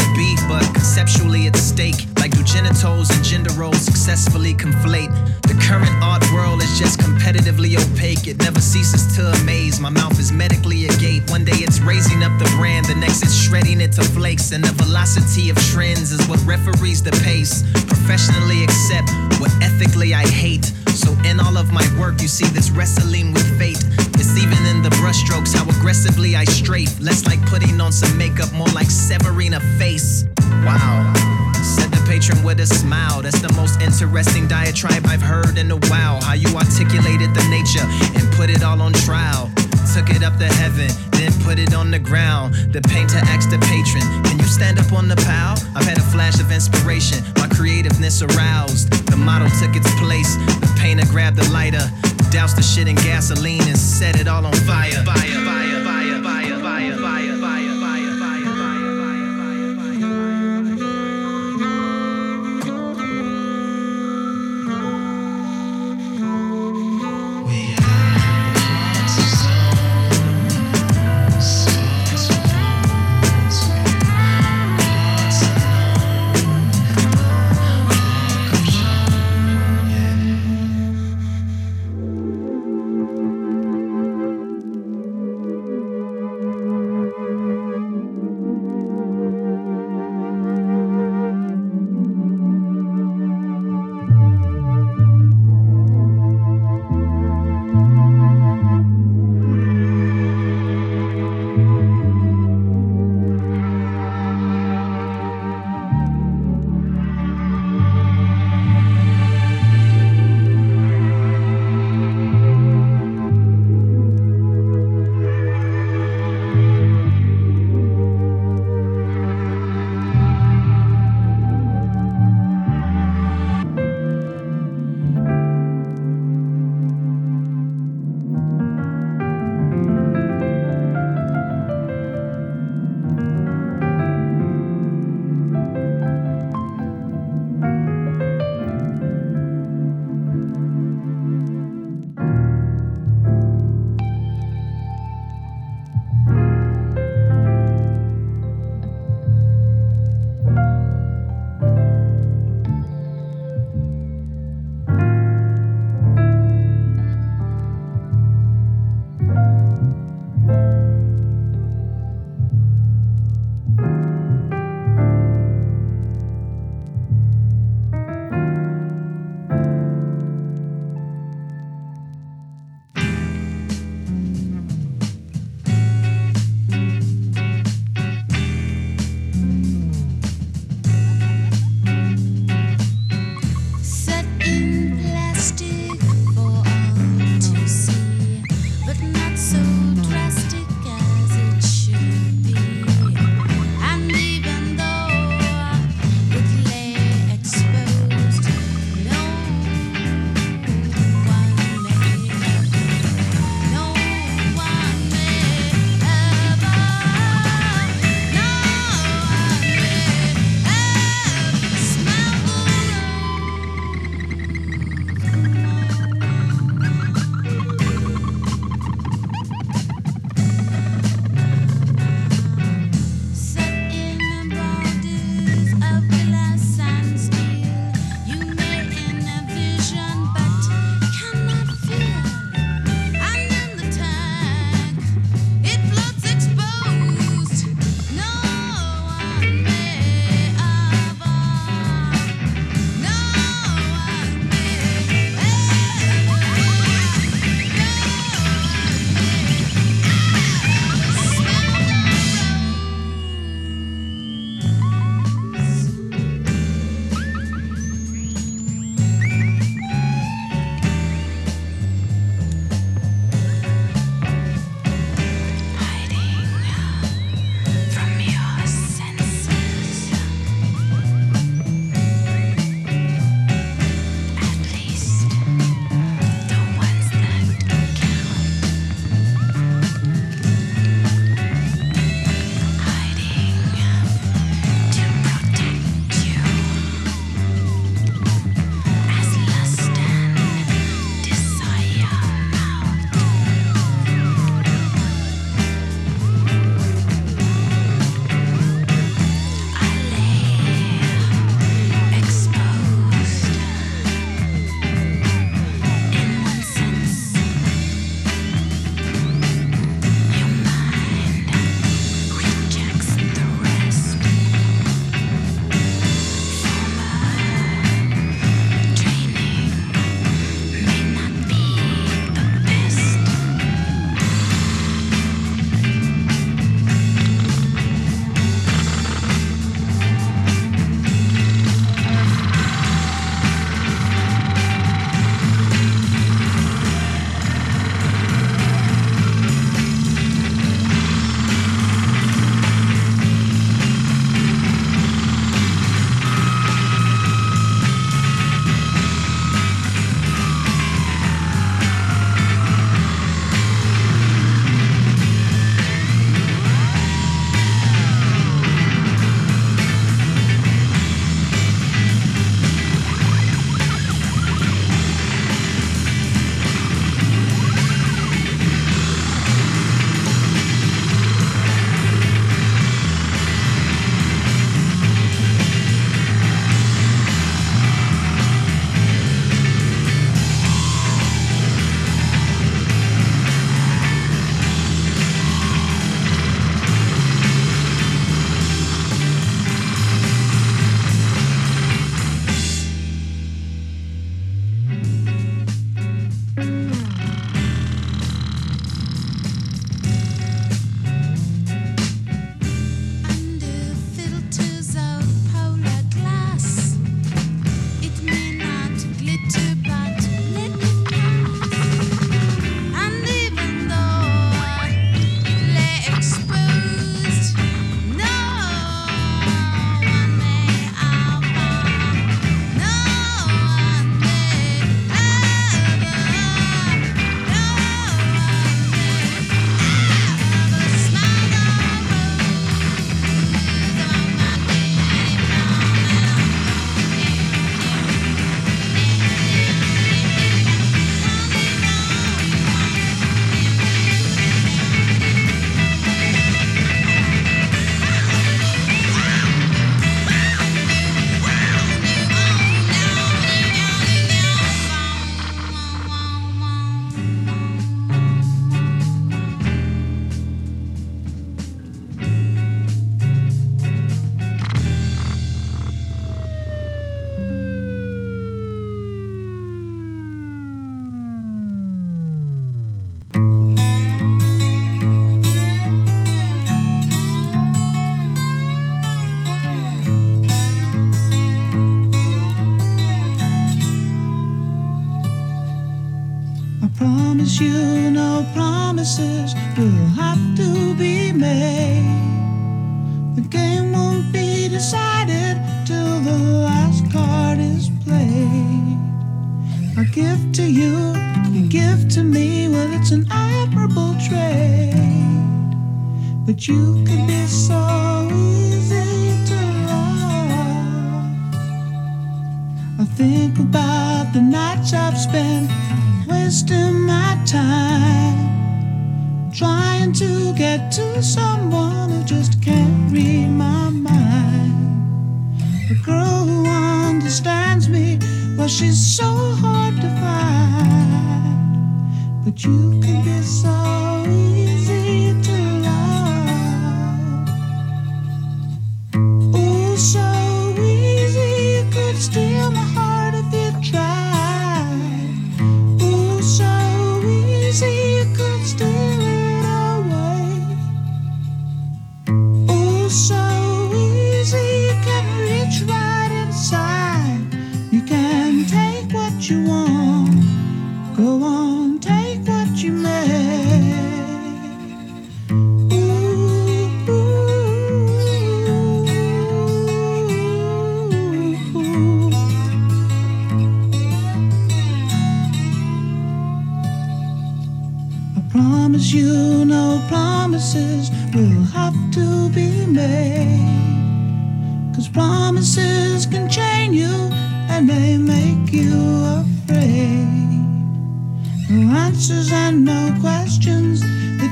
but conceptually it's stake. Like do genitals and gender roles successfully conflate? The current art world is just competitively opaque. It never ceases to amaze. My mouth is medically agape. One day it's raising up the brand, the next it's shredding it to flakes. And the velocity of trends is what referees the pace. Professionally accept what ethically I hate. So in all of my work, you see this wrestling with fate. It's even in the brushstrokes how aggressively I strafe. Less like putting on some makeup, more like severing a face. Wow. Said the patron with a smile. That's the most interesting diatribe I've heard in a while. How you articulated the nature and put it all on trial. Took it up to heaven, then put it on the ground. The painter asked the patron, Can you stand up on the pile? I've had a flash of inspiration, my creativeness aroused. The model took its place, the painter grabbed the lighter, doused the shit in gasoline, and set it all on fire. Fire, fire,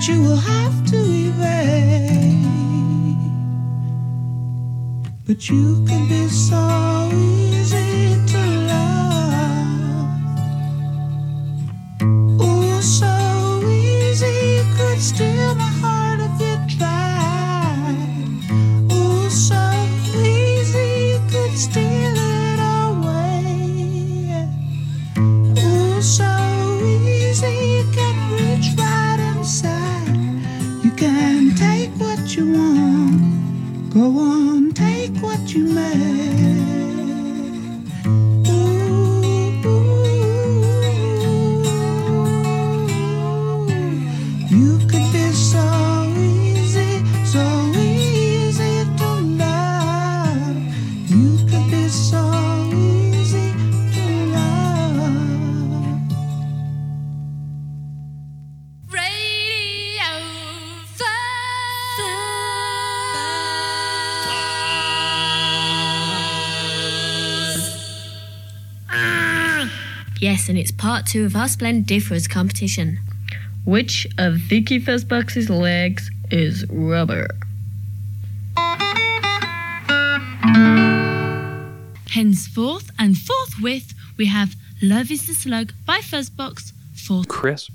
you will have to evade. But you can be so easy to. And it's part two of our Splendiferous competition. Which of Vicky Fuzzbox's legs is rubber? Henceforth and forthwith, we have Love is the Slug by Fuzzbox for Chris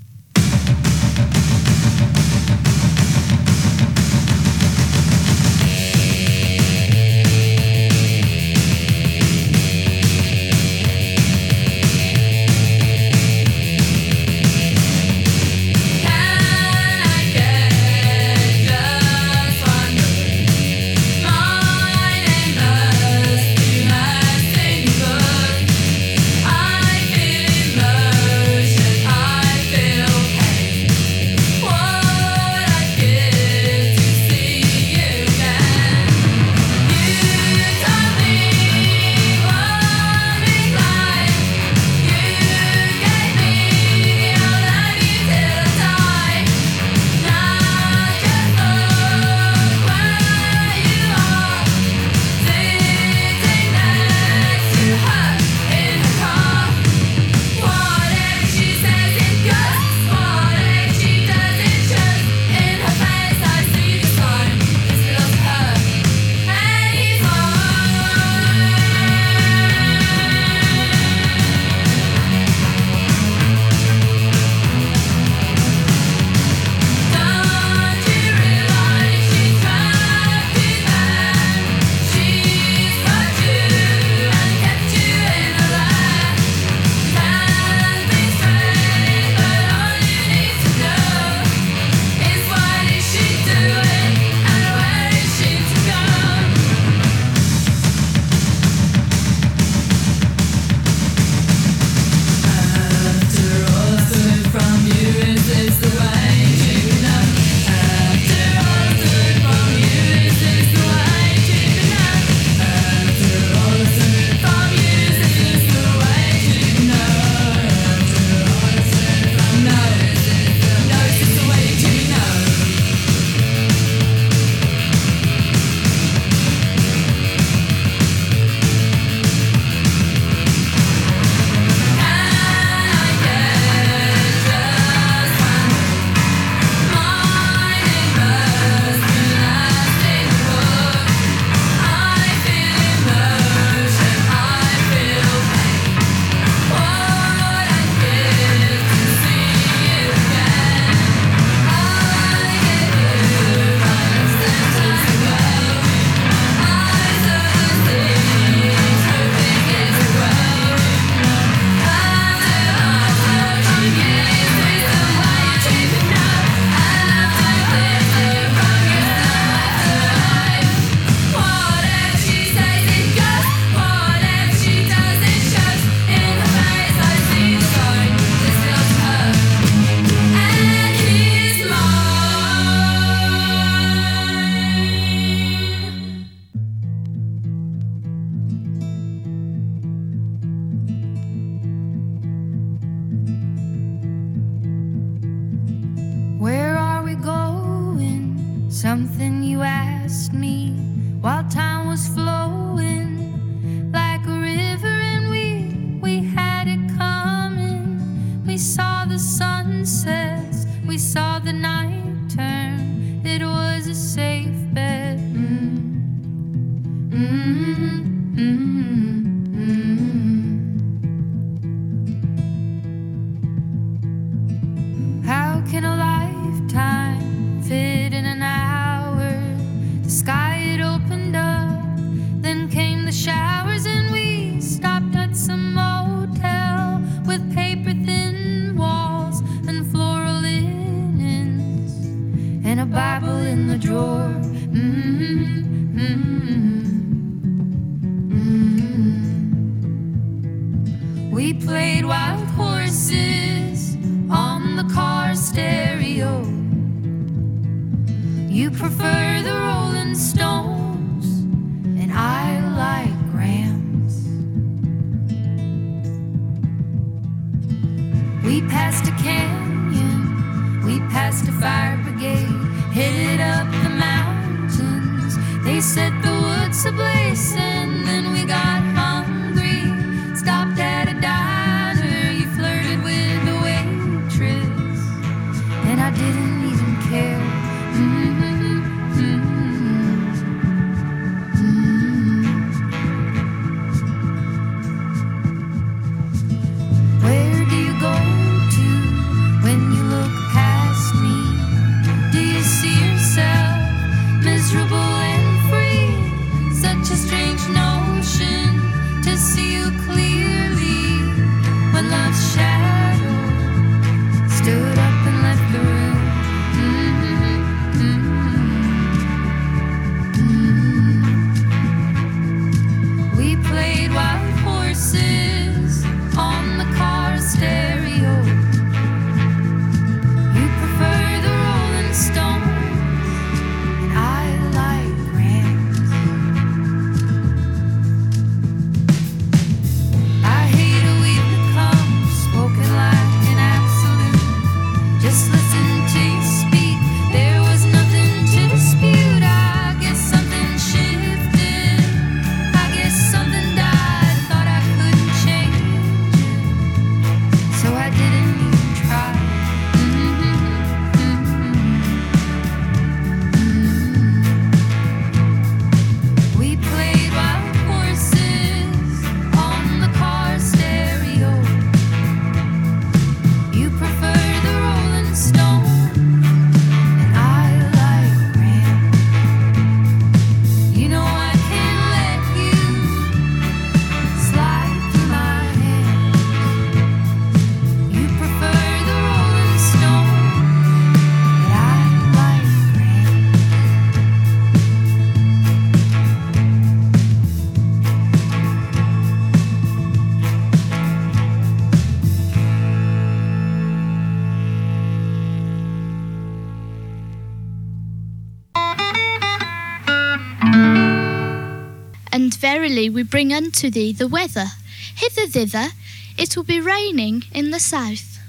we bring unto thee the weather. Hither, thither, it will be raining in the south.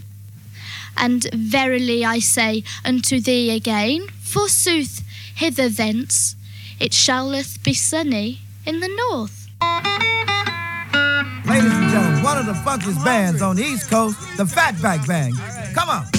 And verily I say unto thee again, forsooth, hither thence it shalleth be sunny in the north. Ladies and gentlemen, one of the funkiest bands on the East Coast, the Fatback Band. Come on.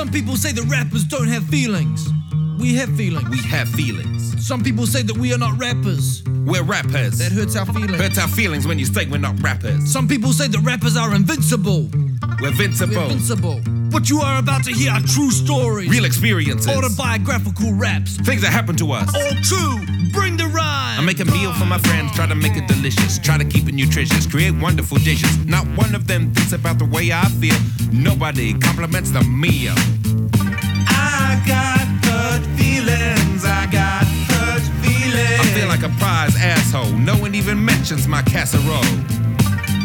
Some people say that rappers don't have feelings. We have feelings. We have feelings. Some people say that we are not rappers. We're rappers. That hurts our feelings. Hurts our feelings when you say we're not rappers. Some people say that rappers are invincible. We're invincible. We're invincible. What you are about to hear are true stories. Real experiences. Autobiographical raps. Things that happened to us. All true. Bring the rhyme. I make a meal for my friends, try to make it delicious, try to keep it nutritious, create wonderful dishes. Not one of them thinks about the way I feel. Nobody compliments the meal. I got hurt feelings. I got hurt feelings. I feel like a prize asshole. No one even mentions my casserole.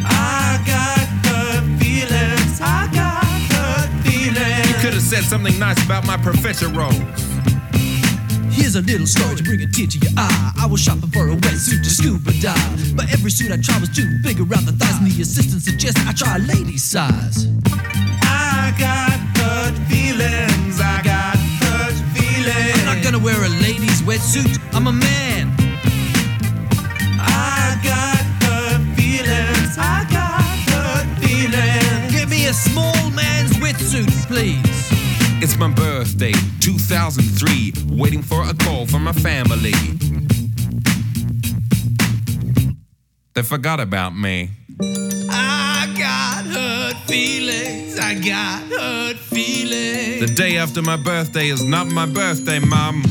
I got hurt feelings. I got hurt feelings. You could have said something nice about my professor roles. Here's a little story to bring a tear to your eye. I was shopping for a wetsuit to scuba dive. But every suit I tried was too big around the thighs, and the assistant suggested I try a lady size. I got hurt feelings. I got hurt feelings. I'm not gonna wear a lady's wetsuit, I'm a man. I got hurt feelings. I got hurt feelings. Give me a small man's wetsuit, please. It's my birthday, 2003. Waiting for a call from my family. They forgot about me. I got hurt feelings. I got hurt feelings. The day after my birthday is not my birthday, Mom.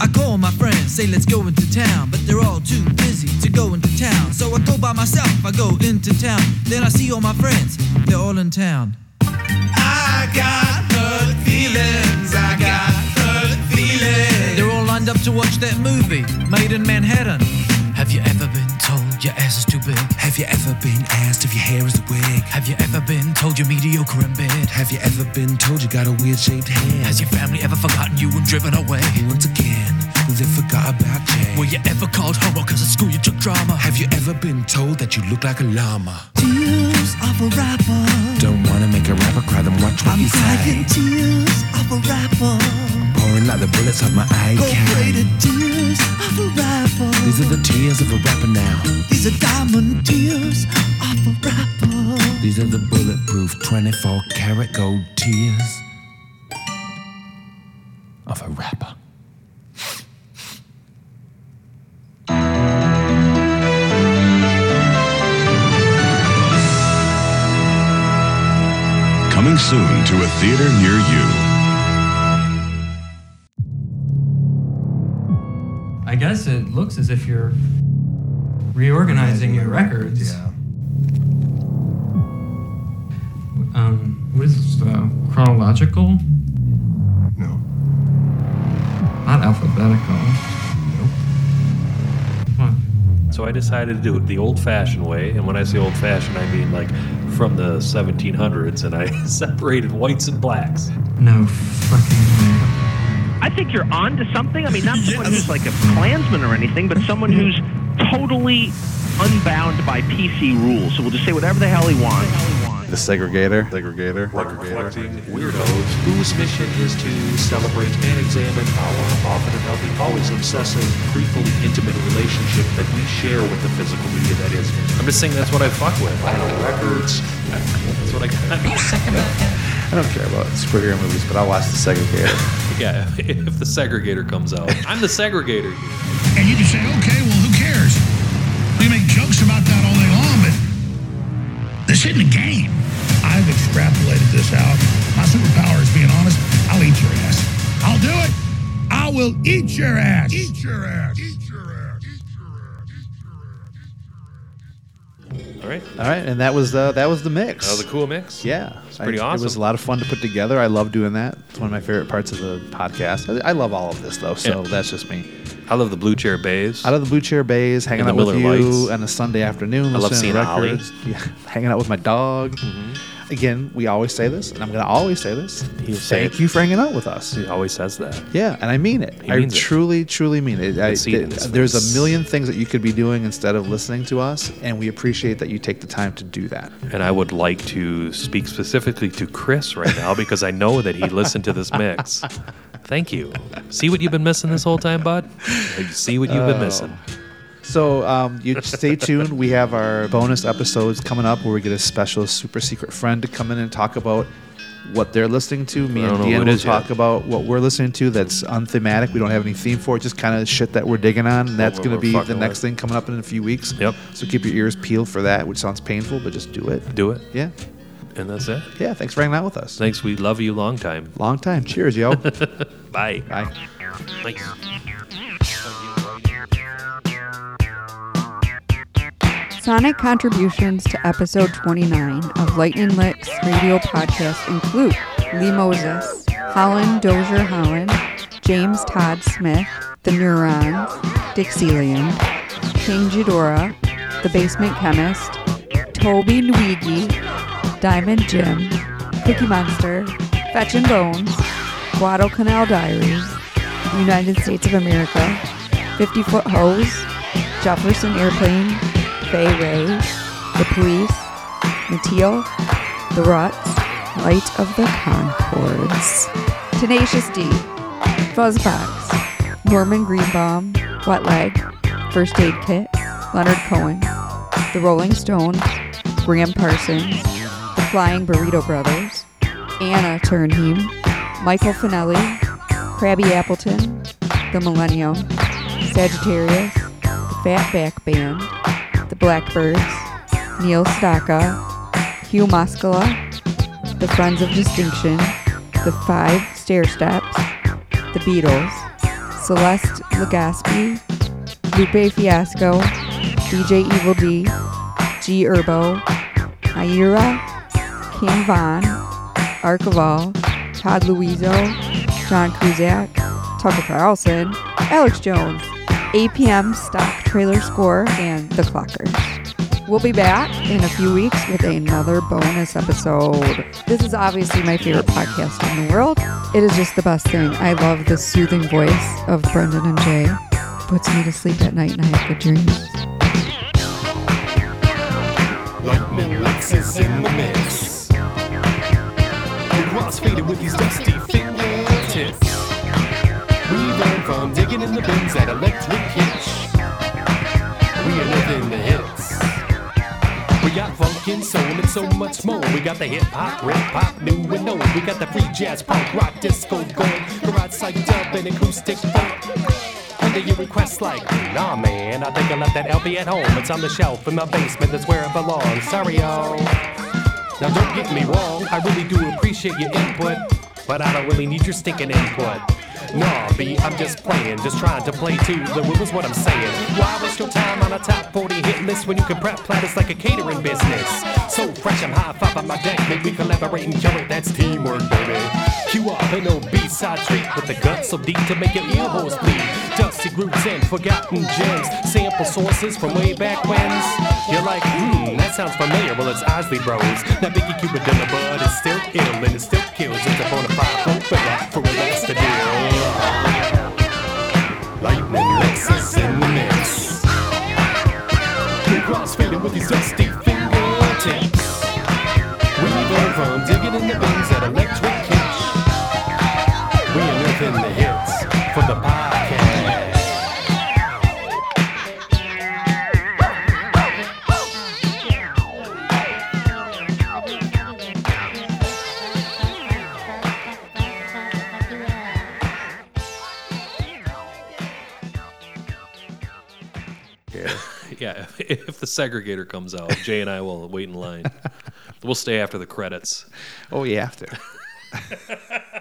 I call my friends, say let's go into town, but they're all too busy to go into town. So I go by myself, I go into town. Then I see all my friends, they're all in town. I got hurt feelings. I got hurt feelings. They're all lined up to watch that movie, Maid in Manhattan. Have you ever been told your ass is too big? Have you ever been asked if your hair is a wig? Have you ever been told you're mediocre in bed? Have you ever been told you got a weird shaped head? Has your family ever forgotten you and driven away? Once again, they forgot about Jay. Were you ever called homo cause at school you took drama? Have you ever been told that you look like a llama? Tears of a rapper. Don't wanna make a rapper cry, then watch what I'm you crying say. tears of a rapper. Pouring like the bullets of my AK. Gold-braided tears of a rapper. These are the tears of a rapper now. These are diamond tears of a rapper. These are the bulletproof 24 karat gold tears of a rapper. Coming soon to a theater near you. Guess it looks as if you're reorganizing your records. Yeah. Um, what is this, uh, chronological? No. Not alphabetical. No. So I decided to do it the old fashioned way. And when I say old fashioned, I mean like from the 1700s. And I (laughs) separated whites and blacks. No fucking way. I think you're on to something. I mean, not someone who's like a Klansman or anything, but someone who's totally unbound by PC rules. So we'll just say whatever the hell he wants. The segregator. Segregator. We're collecting weirdos whose mission is to celebrate and examine our often unhealthy, always obsessive, creepily intimate relationship that we share with the physical media that is. I'm just saying that's what I fuck with. I don't know, records. That's what I got. I don't care about superhero movies, but I'll watch the segregator. Yeah, (laughs) if the segregator comes out. I'm the segregator. And you can say, okay, well, who cares? We make jokes about that all day long, but this isn't a game. I've extrapolated this out. My superpower is being honest. I'll eat your ass. I'll do it. I will eat your ass. Eat your ass. All right. All right, and that was uh, that was the mix. That was a cool mix. Yeah, It's pretty I- awesome. It was a lot of fun to put together. I love doing that. It's one of my favorite parts of the podcast. I, I love all of this though, so Yeah. that's just me. I love the Blue Chair Bays. I love the Blue Chair Bays, hanging out with Miller you Lights. on a Sunday afternoon. I love seeing Ollie. (laughs) Yeah, hanging out with my dog. Again, we always say this, and I'm going to always say this. He'll say Thank it. you for hanging out with us. He always says that. Yeah, and I mean it. He I means it. truly, truly mean it. I, see it in his there's face. a million things that you could be doing instead of listening to us, and we appreciate that you take the time to do that. And I would like to speak specifically to Chris right now because I know that he listened to this mix. (laughs) Thank you. See what you've been missing this whole time, bud? See what you've been Oh. missing. So um, you stay tuned. We have our bonus episodes coming up where we get a special super secret friend to come in and talk about what they're listening to. Me and know who Deanna it will talk yet. about what we're listening to that's unthematic. We don't have any theme for it, just kind of shit that we're digging on. And that's going to be the next with. thing coming up in a few weeks. Yep. So keep your ears peeled for that, which sounds painful, but just do it. Do it. Yeah. And that's it. Yeah. Thanks for hanging out with us. Thanks. We love you long time. Long time. Cheers, yo. (laughs) Bye. Bye. Nice. Sonic contributions to episode 29 of Lightning Licks radio podcast include Lee Moses, Holland Dozier Holland, James Todd Smith, The Neurons, Dixieland, King Ghidorah, The Basement Chemist, Tobe Nwigwe, Diamond Jim, Cookie Monster, Fetchin' Bones, Guadalcanal Diaries, United States of America, 50 Foot Hose, Jefferson Airplane, Fay Ray, The Police, Mattiel, The Ruts, Flight of the Conchords, Tenacious D, Fuzzbox, Norman Greenbaum, Wet Leg, First Aid Kit, Leonard Cohen, The Rolling Stones, Gram Parsons, The Flying Burrito Brothers, Anna Ternheim, Michael Fennelly, Crabby Appleton, The Millennium, Sagittarius, The Fatback Band, The Blackbirds, Neil Sedaka, Hugh Masekela, The Friends of Distinction, The Five Stairsteps, The Beatles, Celeste Legaspi, Lupe Fiasco, DJ Evil Dee, G Herbo, Naira, King Von, Archival, Todd Louiso, John Cusack, Tucker Carlson, Alex Jones, APM Stock Trailer Score, and The Clockers. We'll be back in a few weeks with another bonus episode. This is obviously my favorite podcast in the world. It is just the best thing. I love the soothing voice of Brendan and Jay. Puts me to sleep at night and I have good dreams. Lightning Lex is in the mix. The crossfader with these dusty fingertips. We learn from digging in the bins at Electric Hitch. Living the hits. We got funk and soul and so much more. We got the hip hop, rap pop, new and old. We got the free jazz, punk, rock, disco, gold, garage, psych, dub, and acoustic funk. Under your request like, nah man, I think I left that LP at home. It's on the shelf in my basement, that's where it belongs. Sorry y'all. Now don't get me wrong, I really do appreciate your input, but I don't really need your stinking input. Nah, B, I'm just playing, just trying to play to the rules, what I'm saying. Why waste your time on a top 40 hit list when you can prep platters like a catering business? So fresh, I'm high five on my deck, maybe we collaborate and curate, that's teamwork, baby. Cue up an old B-side treat with the guts so deep to make your ear holes bleed. Dusty grooves and forgotten gems, sample sources from way back when's. You're like, hmm, that sounds familiar. Well, it's Isley Bros. That Biggie Cupid Dilla Bud is still ill and it still kills. It's a bona fide for that for a We crossfaded with these (laughs) If the segregator comes out, Jay and I will wait in line. we'll stay after the credits. Oh, you have to.